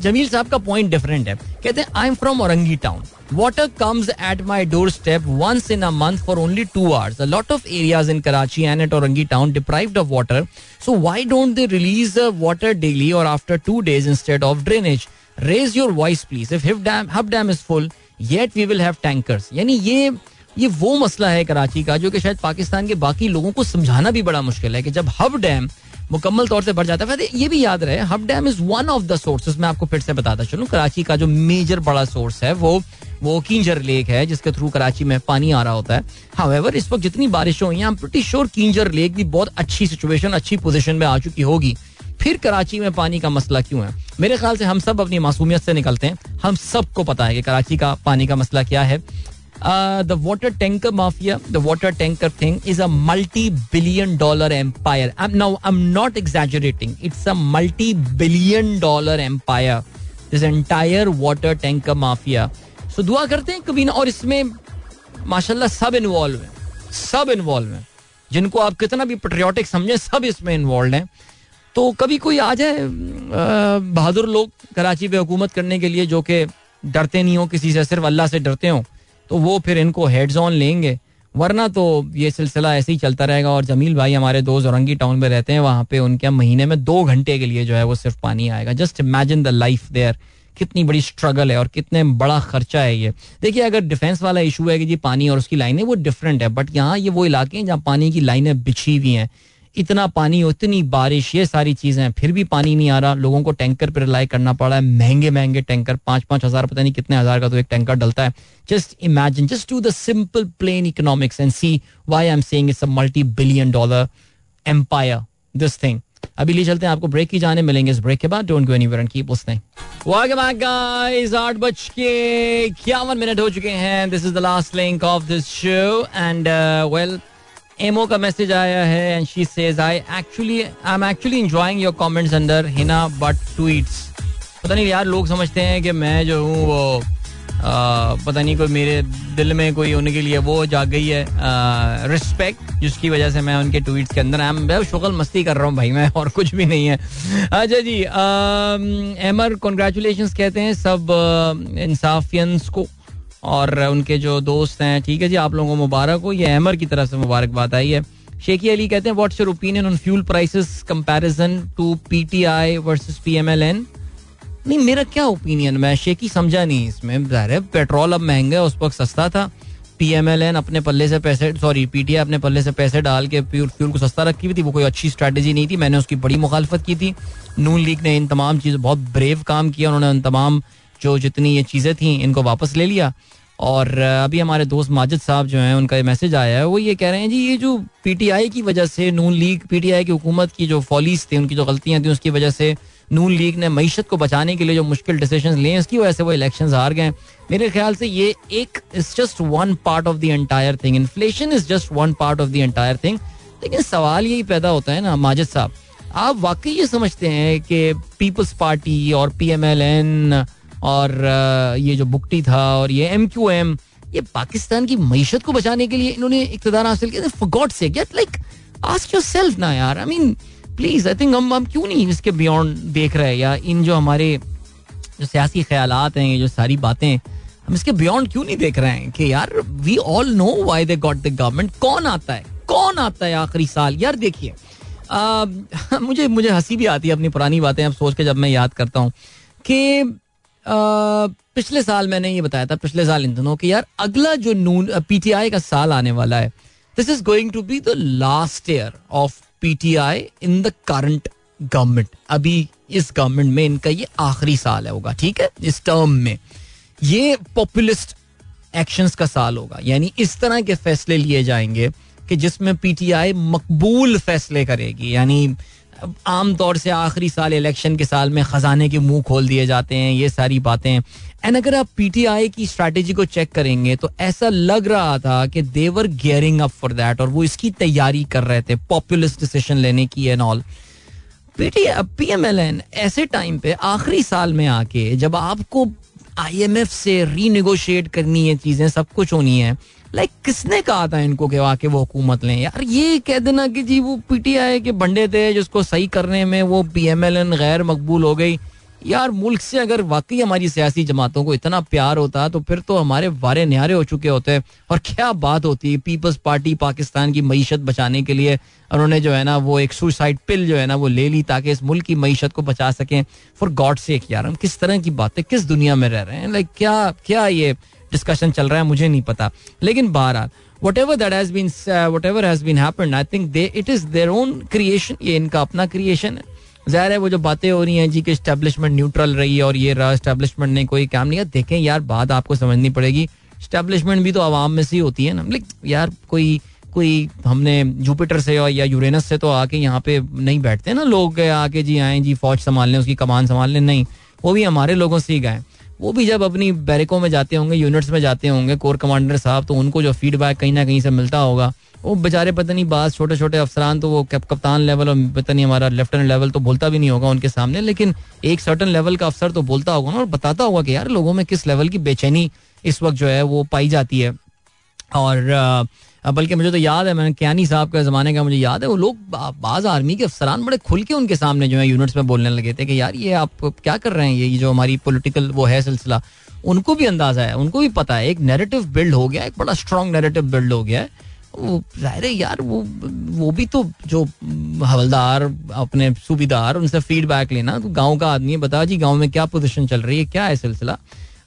जमील साहब का पॉइंट डिफरेंट है कहते हैं I am from Orangi town water comes at my doorstep once in a month for only two hours a lot of areas in Karachi and at Orangi town deprived of water so why don't they release water daily और after two days instead of drainage raise your voice please if Hub dam Hub dam is full yet we will have tankers यानी ये ये वो मसला है कराची का जो कि शायद पाकिस्तान के बाकी लोगों को समझाना भी बड़ा मुश्किल है कि जब हब डैम मुकम्मल तौर से भर जाता है ये भी याद रहे Hub dam is one of the sources मैं आपको फिर से बताता चलूँ कराची का जो मेजर बड़ा सोर्स है वो वो कींजर लेक है जिसके थ्रू कराची में पानी आ रहा होता है हावेवर इस वक्त जितनी बारिश हुई हैं I am sure Keenjhar lake भी बहुत अच्छी सिचुएशन अच्छी पोजिशन में आ चुकी होगी फिर कराची में पानी का मसला क्यों है मेरे ख्याल से हम सब अपनी मासूमियत से निकलते हैं हम सबको पता है कि कराची का पानी का मसला क्या है the water tanker mafia the water tanker thing is a multi billion dollar empire now I am not exaggerating it's a multi billion dollar empire this entire water tanker mafia so दुआ करते हैं कभी ना और इसमें माशा सब involve है सब इन्वॉल्व है जिनको आप कितना भी पेट्रियाटिक समझें सब इसमें इन्वॉल्व हैं तो कभी कोई आ जाए बहादुर लोग कराची पे हुकूमत करने के लिए जो कि डरते नहीं हो किसी से सिर्फ अल्लाह से डरते हो तो वो फिर इनको हेड्स ऑन लेंगे वरना तो ये सिलसिला ऐसे ही चलता रहेगा और जमील भाई हमारे दोस्त औरंगी टाउन में रहते हैं वहाँ पे उनके महीने में दो घंटे के लिए जो है वो सिर्फ पानी आएगा just imagine the life there कितनी बड़ी स्ट्रगल है और कितने बड़ा खर्चा है ये देखिए अगर डिफेंस वाला इशू है कि जी पानी और उसकी लाइनें वो डिफरेंट है बट यहाँ ये वो इलाके हैं जहाँ पानी की लाइनें बिछी हुई हैं इतना पानी इतनी बारिश ये सारी चीज़ें फिर भी पानी नहीं आ रहा लोगों को टैंकर पर रिलाई करना पड़ा है महंगे महंगे टैंकर पांच पांच हज़ार पता नहीं कितने हज़ार का तो एक टैंकर डलता है just imagine just do the simple plain economics and see why I am saying it's a multi billion dollar empire this thing अभी ले चलते हैं आपको ब्रेक की जाने मिलेंगे इस ब्रेक के बाद don't go anywhere and keep listening welcome back guys 8 बज के 51 मिनट हो चुके हैं this is the last link of this show and well ammo का मैसेज आया है and she says I actually I am actually enjoying your comments under Hina Butt tweets पता नहीं यार लोग समझते हैं कि मैं जो हूँ वो आ, पता नहीं कोई मेरे दिल में कोई उनके लिए वो जाग गई है रिस्पेक्ट जिसकी वजह से मैं उनके ट्वीट्स के अंदर आई शुगल मस्ती कर रहा हूँ भाई मैं और कुछ भी नहीं है अच्छा जी एमर कॉन्ग्रेचुलेशन कहते हैं सब इंसाफियंस को और उनके जो दोस्त हैं ठीक है जी आप लोगों को मुबारक हो ये अहमर की तरफ से मुबारकबाद आई है शेखी अली कहते हैं what's your opinion on fuel prices comparison to PTI versus PMLN नहीं मेरा क्या ओपिनियन मैं शेखी समझा नहीं इसमें पेट्रोल अब महंगा है उस वक्त सस्ता था पीएमएलएन अपने पल्ले से पैसे सॉरी पीटीआई अपने पल्ले से पैसे डाल के प्योर फ्यूल को सस्ता रखी हुई थी वो कोई अच्छी स्ट्रैटेजी नहीं थी मैंने उसकी बड़ी मुखालफत की थी नून लीग ने इन तमाम चीज बहुत ब्रेव काम किया उन्होंने उन तमाम जो जितनी ये चीज़ें थी इनको वापस ले लिया और अभी हमारे दोस्त माजिद साहब जो हैं उनका मैसेज आया है वो ये कह रहे हैं जी ये जो पीटीआई की वजह से नून लीग पीटीआई की हुकूमत की जो फॉलीस थी उनकी जो गलतियां थी उसकी वजह से नून लीग ने मीशत को बचाने के लिए जो मुश्किल डिसीजन लिए उसकी वजह से वो इलेक्शन हार गए मेरे ख्याल से ये एक is just one part of the entire thing inflation is just one part of the entire thing लेकिन सवाल यही पैदा होता है ना माजिद साहब आप वाकई ये समझते हैं कि पीपल्स पार्टी और पी एम एल एन और ये जो बुकटी था और ये एम क्यू एम ये पाकिस्तान की मीशत को बचाने के लिए इन्होंने इकतदार हासिल किया से लाइक आस्क योर सेल्फ ना यार I mean please I think हम हम क्यों नहीं इसके बियॉन्ड देख रहे या इन जो हमारे जो सियासी ख्याल हैं ये जो सारी बातें हम इसके बियॉन्ड क्यों नहीं देख रहे हैं कि यार we all know why they got the government कौन आता है कौन आता है आखिरी साल यार देखिए मुझे मुझे हंसी भी आती है अपनी पुरानी बातें अब सोच के जब मैं याद करता हूँ कि पिछले साल मैंने ये बताया था पिछले साल इन दोनों की यार अगला जो नून पीटीआई का साल आने वाला है this is going to be the last year of PTI in the current government अभी इस गवर्नमेंट में इनका ये आखिरी साल है होगा ठीक है इस टर्म में ये पॉपुलिस्ट एक्शंस का साल होगा यानी इस तरह के फैसले लिए जाएंगे कि जिसमें पीटीआई मकबूल फैसले करेगी यानी आमतौर से आखिरी साल इलेक्शन के साल में खजाने के मुंह खोल दिए जाते हैं ये सारी बातें एंड अगर आप पीटीआई की स्ट्रैटेजी को चेक करेंगे तो ऐसा लग रहा था कि they're gearing up for that और वो इसकी तैयारी कर रहे थे पॉपुलर डिसीजन लेने की and all P M L N ऐसे टाइम पे आखिरी साल में आके जब आपको आई एम एफ से रीनिगोशिएट करनी है चीजें सब कुछ होनी है लाइक किसने कहा था इनको कि वाके वो हुकूमत लें यार ये कह देना कि जी वो पीटीआई के बंडे थे जिसको सही करने में वो पीएमएलएन गैर मकबूल हो गई यार मुल्क से अगर वाकई हमारी सियासी जमातों को इतना प्यार होता तो फिर तो हमारे वारे न्यारे हो चुके होते और क्या बात होती पीपल्स पार्टी पाकिस्तान की मीशत बचाने के लिए उन्होंने जो है ना वो एक सुसाइड पिल जो है ना वो ले ली ताकि इस मुल्क की मीशत को बचा सकें फॉर गॉड सेक यार हम किस तरह की बातें किस दुनिया में रह रहे हैं लाइक क्या क्या ये डिस्कशन चल रहा है मुझे नहीं पता लेकिन बहरहाल whatever that has been whatever has been happen I think they it is their own creation ये इनका अपना क्रिएशन है ज़ाहिर है वो जो बातें हो रही हैं जी कि स्टैब्लिशमेंट न्यूट्रल रही है और ये रहा स्टैब्लिशमेंट ने कोई काम नहीं किया देखें यार बात आपको समझनी पड़ेगी स्टैब्लिशमेंट भी तो आवाम में से ही होती है ना लाइक यार कोई कोई हमने जुपिटर से और या यूरेनस से तो आके यहाँ पे नहीं बैठते ना लोग आके जी आए जी फौज संभाल लें उसकी कमान संभाल लें नहीं वो भी हमारे लोगों से ही गए वो भी जब अपनी बैरिकों में जाते होंगे यूनिट्स में जाते होंगे कोर कमांडर साहब तो उनको जो फीडबैक कहीं ना कहीं से मिलता होगा वो बेचारे पता नहीं बास छोटे छोटे अफसरान तो वो कप्तान लेवल और पता नहीं हमारा लेफ्टिनेंट लेवल तो बोलता भी नहीं होगा उनके सामने लेकिन एक सर्टन लेवल का अफसर तो बोलता होगा ना और बताता होगा कि यार लोगों में किस लेवल की बेचैनी इस वक्त जो है वो पाई जाती है और बल्कि मुझे तो याद है मैंने कैनी साहब का ज़माने का मुझे याद है वो लोग बाज़ आर्मी के अफसरान बड़े खुल के उनके सामने जो है यूनिट्स में बोलने लगे थे कि यार ये आप क्या कर रहे हैं ये जो हमारी पोलिटिकल वो है सिलसिला उनको भी अंदाज़ा है उनको भी पता है एक नेरेटिव बिल्ड हो गया एक बड़ा स्ट्रॉन्ग नेरेटिव बिल्ड हो गया है वो जाहिर है यार वो वो भी तो जो हवलदार अपने सूबेदार उनसे फीडबैक लेना तो गांव का आदमी है बता जी गांव में क्या पोजीशन चल रही है क्या है सिलसिला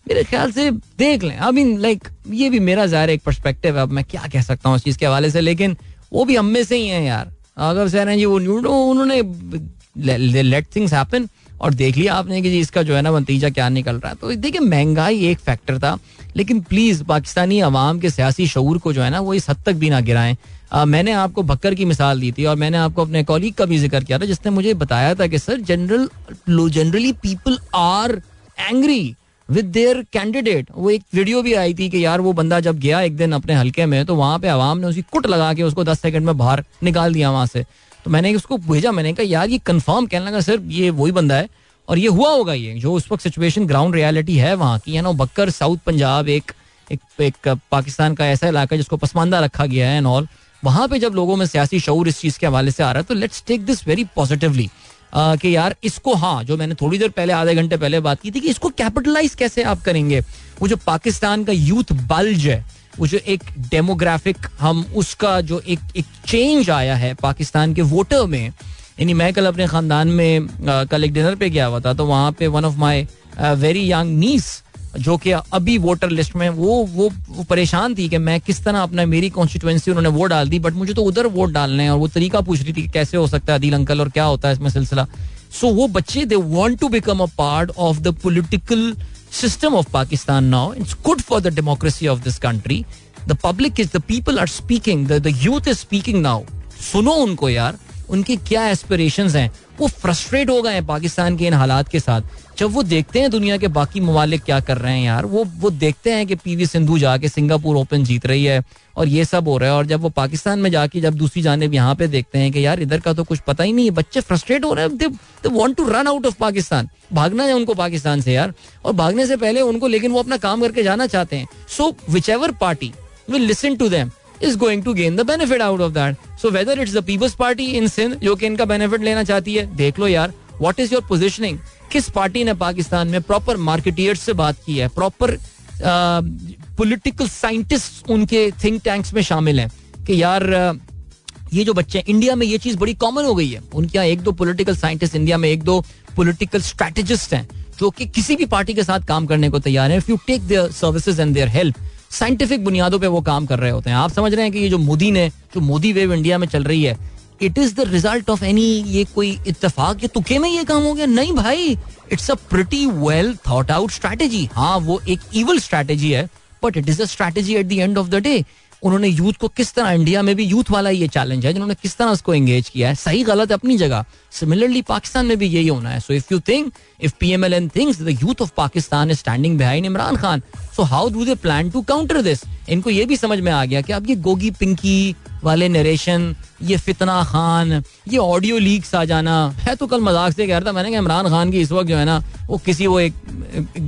मेरे ख्याल से देख लें आई मीन लाइक ये भी मेरा ज़ाहिर एक पर्सपेक्टिव है अब मैं क्या कह सकता हूँ उस चीज़ के हवाले से लेकिन वो भी हम में से ही हैं यार अगर सह है जी वो उन्होंने लेट थिंग्स हैपन और देख लिया आपने कि जी इसका जो है ना नतीजा क्या निकल रहा है तो देखिए महंगाई एक फैक्टर था लेकिन प्लीज़ पाकिस्तानी आवाम के सियासी शूर को जो है ना वो इस हद तक भी ना गिराएं आ, मैंने आपको भक्कर की मिसाल दी थी और मैंने आपको अपने कॉलीग का भी जिक्र किया था जिसने मुझे बताया था कि sir general generally people are angry with their candidate वो एक वीडियो भी आई थी कि यार वो बंदा जब गया एक दिन अपने हल्के में तो वहां पे आवाम ने उसकी कुट लगा के उसको दस सेकंड में बाहर निकाल दिया वहां से तो मैंने उसको भेजा मैंने कहा यार ये कन्फर्म कहने लगा सर ये वही बंदा है और ये हुआ होगा ये जो उस वक्त सिचुएशन ग्राउंड रियलिटी है वहाँ की है ना बकर साउथ पंजाब एक एक एक पाकिस्तान का ऐसा इलाका जिसको पसमानदा रखा गया है एंड ऑल वहाँ पे जब लोगों में सियासी शूर इस चीज़ के हवाले से आ रहा है तो let's take this very positively कि यार इसको हाँ जो मैंने थोड़ी देर पहले आधे घंटे पहले बात की थी कि इसको कैपिटलाइज कैसे आप करेंगे वो जो पाकिस्तान का यूथ बल्ज है वो जो एक डेमोग्राफिक हम उसका जो एक एक चेंज आया है पाकिस्तान के वोटर में यानी मैं कल अपने खानदान में कल एक डिनर पे गया हुआ था तो वहाँ पे one of my very young niece जो कि अभी वोटर लिस्ट में वो वो, वो परेशान थी कि मैं किस तरह अपना मेरी कॉन्स्टिट्यूंसी उन्होंने वोट डाल दी बट मुझे तो उधर वोट डालने हैं और वो तरीका पूछ रही थी कि कैसे हो सकता है अदील अंकल और क्या होता है इसमें सिलसिला सो वो बच्चे they want to become a part of the political system of Pakistan now it's good for the democracy of this country the public is the people are speaking the youth is speaking now सुनो उनको यार उनके क्या aspirations हैं वो frustrate हो गए हैं पाकिस्तान के इन हालात के साथ जब वो देखते हैं दुनिया के बाकी ममालिक क्या कर रहे हैं यार वो वो देखते हैं कि पीवी सिंधु जाके सिंगापुर ओपन जीत रही है और ये सब हो रहा है और जब वो पाकिस्तान में जाके जब दूसरी जानब यहाँ पे देखते हैं कि यार इधर का तो कुछ पता ही नहीं है बच्चे फ्रस्ट्रेट हो रहे हैं they want to run out of Pakistan भागना है उनको पाकिस्तान से यार और भागने से पहले उनको लेकिन वो अपना काम करके जाना चाहते हैं so whichever party will listen to them is going to gain the benefit out of that so whether it's the people's party in Sindh जो कि इनका बेनिफिट लेना चाहती है देख लो यार वॉट इज योर पोजिशनिंग किस पार्टी ने पाकिस्तान में प्रॉपर मार्केटियर से बात की है प्रॉपर पॉलिटिकल साइंटिस्ट उनके थिंक टैंक्स में शामिल हैं कि यार ये जो बच्चे हैं इंडिया में ये चीज़ बड़ी कॉमन हो गई है उनके यहाँ एक दो पॉलिटिकल साइंटिस्ट इंडिया में एक दो पॉलिटिकल स्ट्रेटेजिस्ट हैं जो कि किसी भी पार्टी के साथ काम करने को तैयार है if you take their services and their help scientific बुनियादों पर वो काम कर रहे होते हैं आप समझ रहे हैं कि ये जो मोदी ने जो मोदी वेव इंडिया में चल रही है it is the result of any ये कोई इतफाक ये तुके में ये काम हो गया नहीं भाई it's a pretty well thought out strategy हाँ वो एक इवल स्ट्रैटेजी है but it is a strategy at the end of the day उन्होंने यूथ को किस तरह इंडिया में भी यूथ वाला ये चैलेंज है जिन्होंने किस तरह उसको एंगेज किया है सही गलत है अपनी जगह सिमिलरली पाकिस्तान में भी यही होना है so if you think if P M L N thing youth of Pakistan is standing behind Imran Khan so how do they plan to counter this इनको ये भी समझ में आ गया कि अब ये गोगी पिंकी वाले नरेशन ये फितना खान ये ऑडियो लीक्स आ जाना है तो कल मजाक से कह रहा था मैंने कहा इमरान खान की इस वक्त जो है ना वो किसी वो एक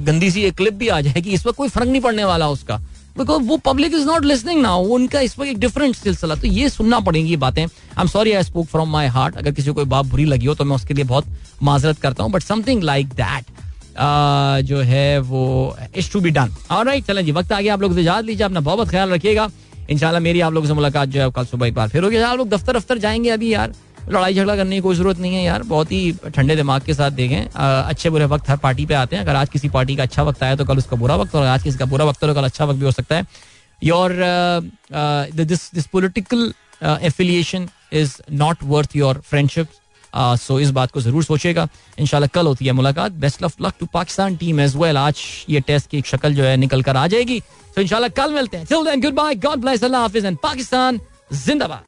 गंदी सी एक क्लिप भी आ जाएगी इस वक्त कोई फर्क नहीं पड़ने वाला उसका बिकॉज वो पब्लिक इज नॉट लिसनिंग ना उनका इस पर एक डिफरेंट सिलसिला तो ये सुनना पड़ेंगी ये बातें I am sorry I spoke from my heart अगर किसी को कोई बात बुरी लगी हो तो मैं उसके लिए बहुत माजरत करता हूँ बट समथिंग लाइक दैट जो है वो is to be done right चलें जी वक्त आ गया आप लोग इजाजत लीजिए अपना बहुत ख्याल रखिएगा इंशाल्लाह मेरी आप लोगों से मुलाकात जो है कल सुबह एक बार फिर गया आप लोग दफ्तर दफ्तर जाएंगे अभी यार लड़ाई झगड़ा करने की कोई ज़रूरत नहीं है यार बहुत ही ठंडे दिमाग के साथ देखें अच्छे बुरे वक्त हर पार्टी पे आते हैं अगर आज किसी पार्टी का अच्छा वक्त आया तो कल उसका बुरा वक्त और आज किसी का बुरा वक्त हो तो कल अच्छा वक्त भी हो सकता है your this this political affiliation is not worth your friendship so इस बात को जरूर सोचेगा इन कल होती है मुलाकात best of luck to Pakistan team as well आज ये टेस्ट की शक्ल जो है निकल कर आ जाएगी तो इनशाला कल मिलते हैं गुड बाय गॉड ब्लेस अल्लाह हाफिज एंड पाकिस्तान जिंदाबाद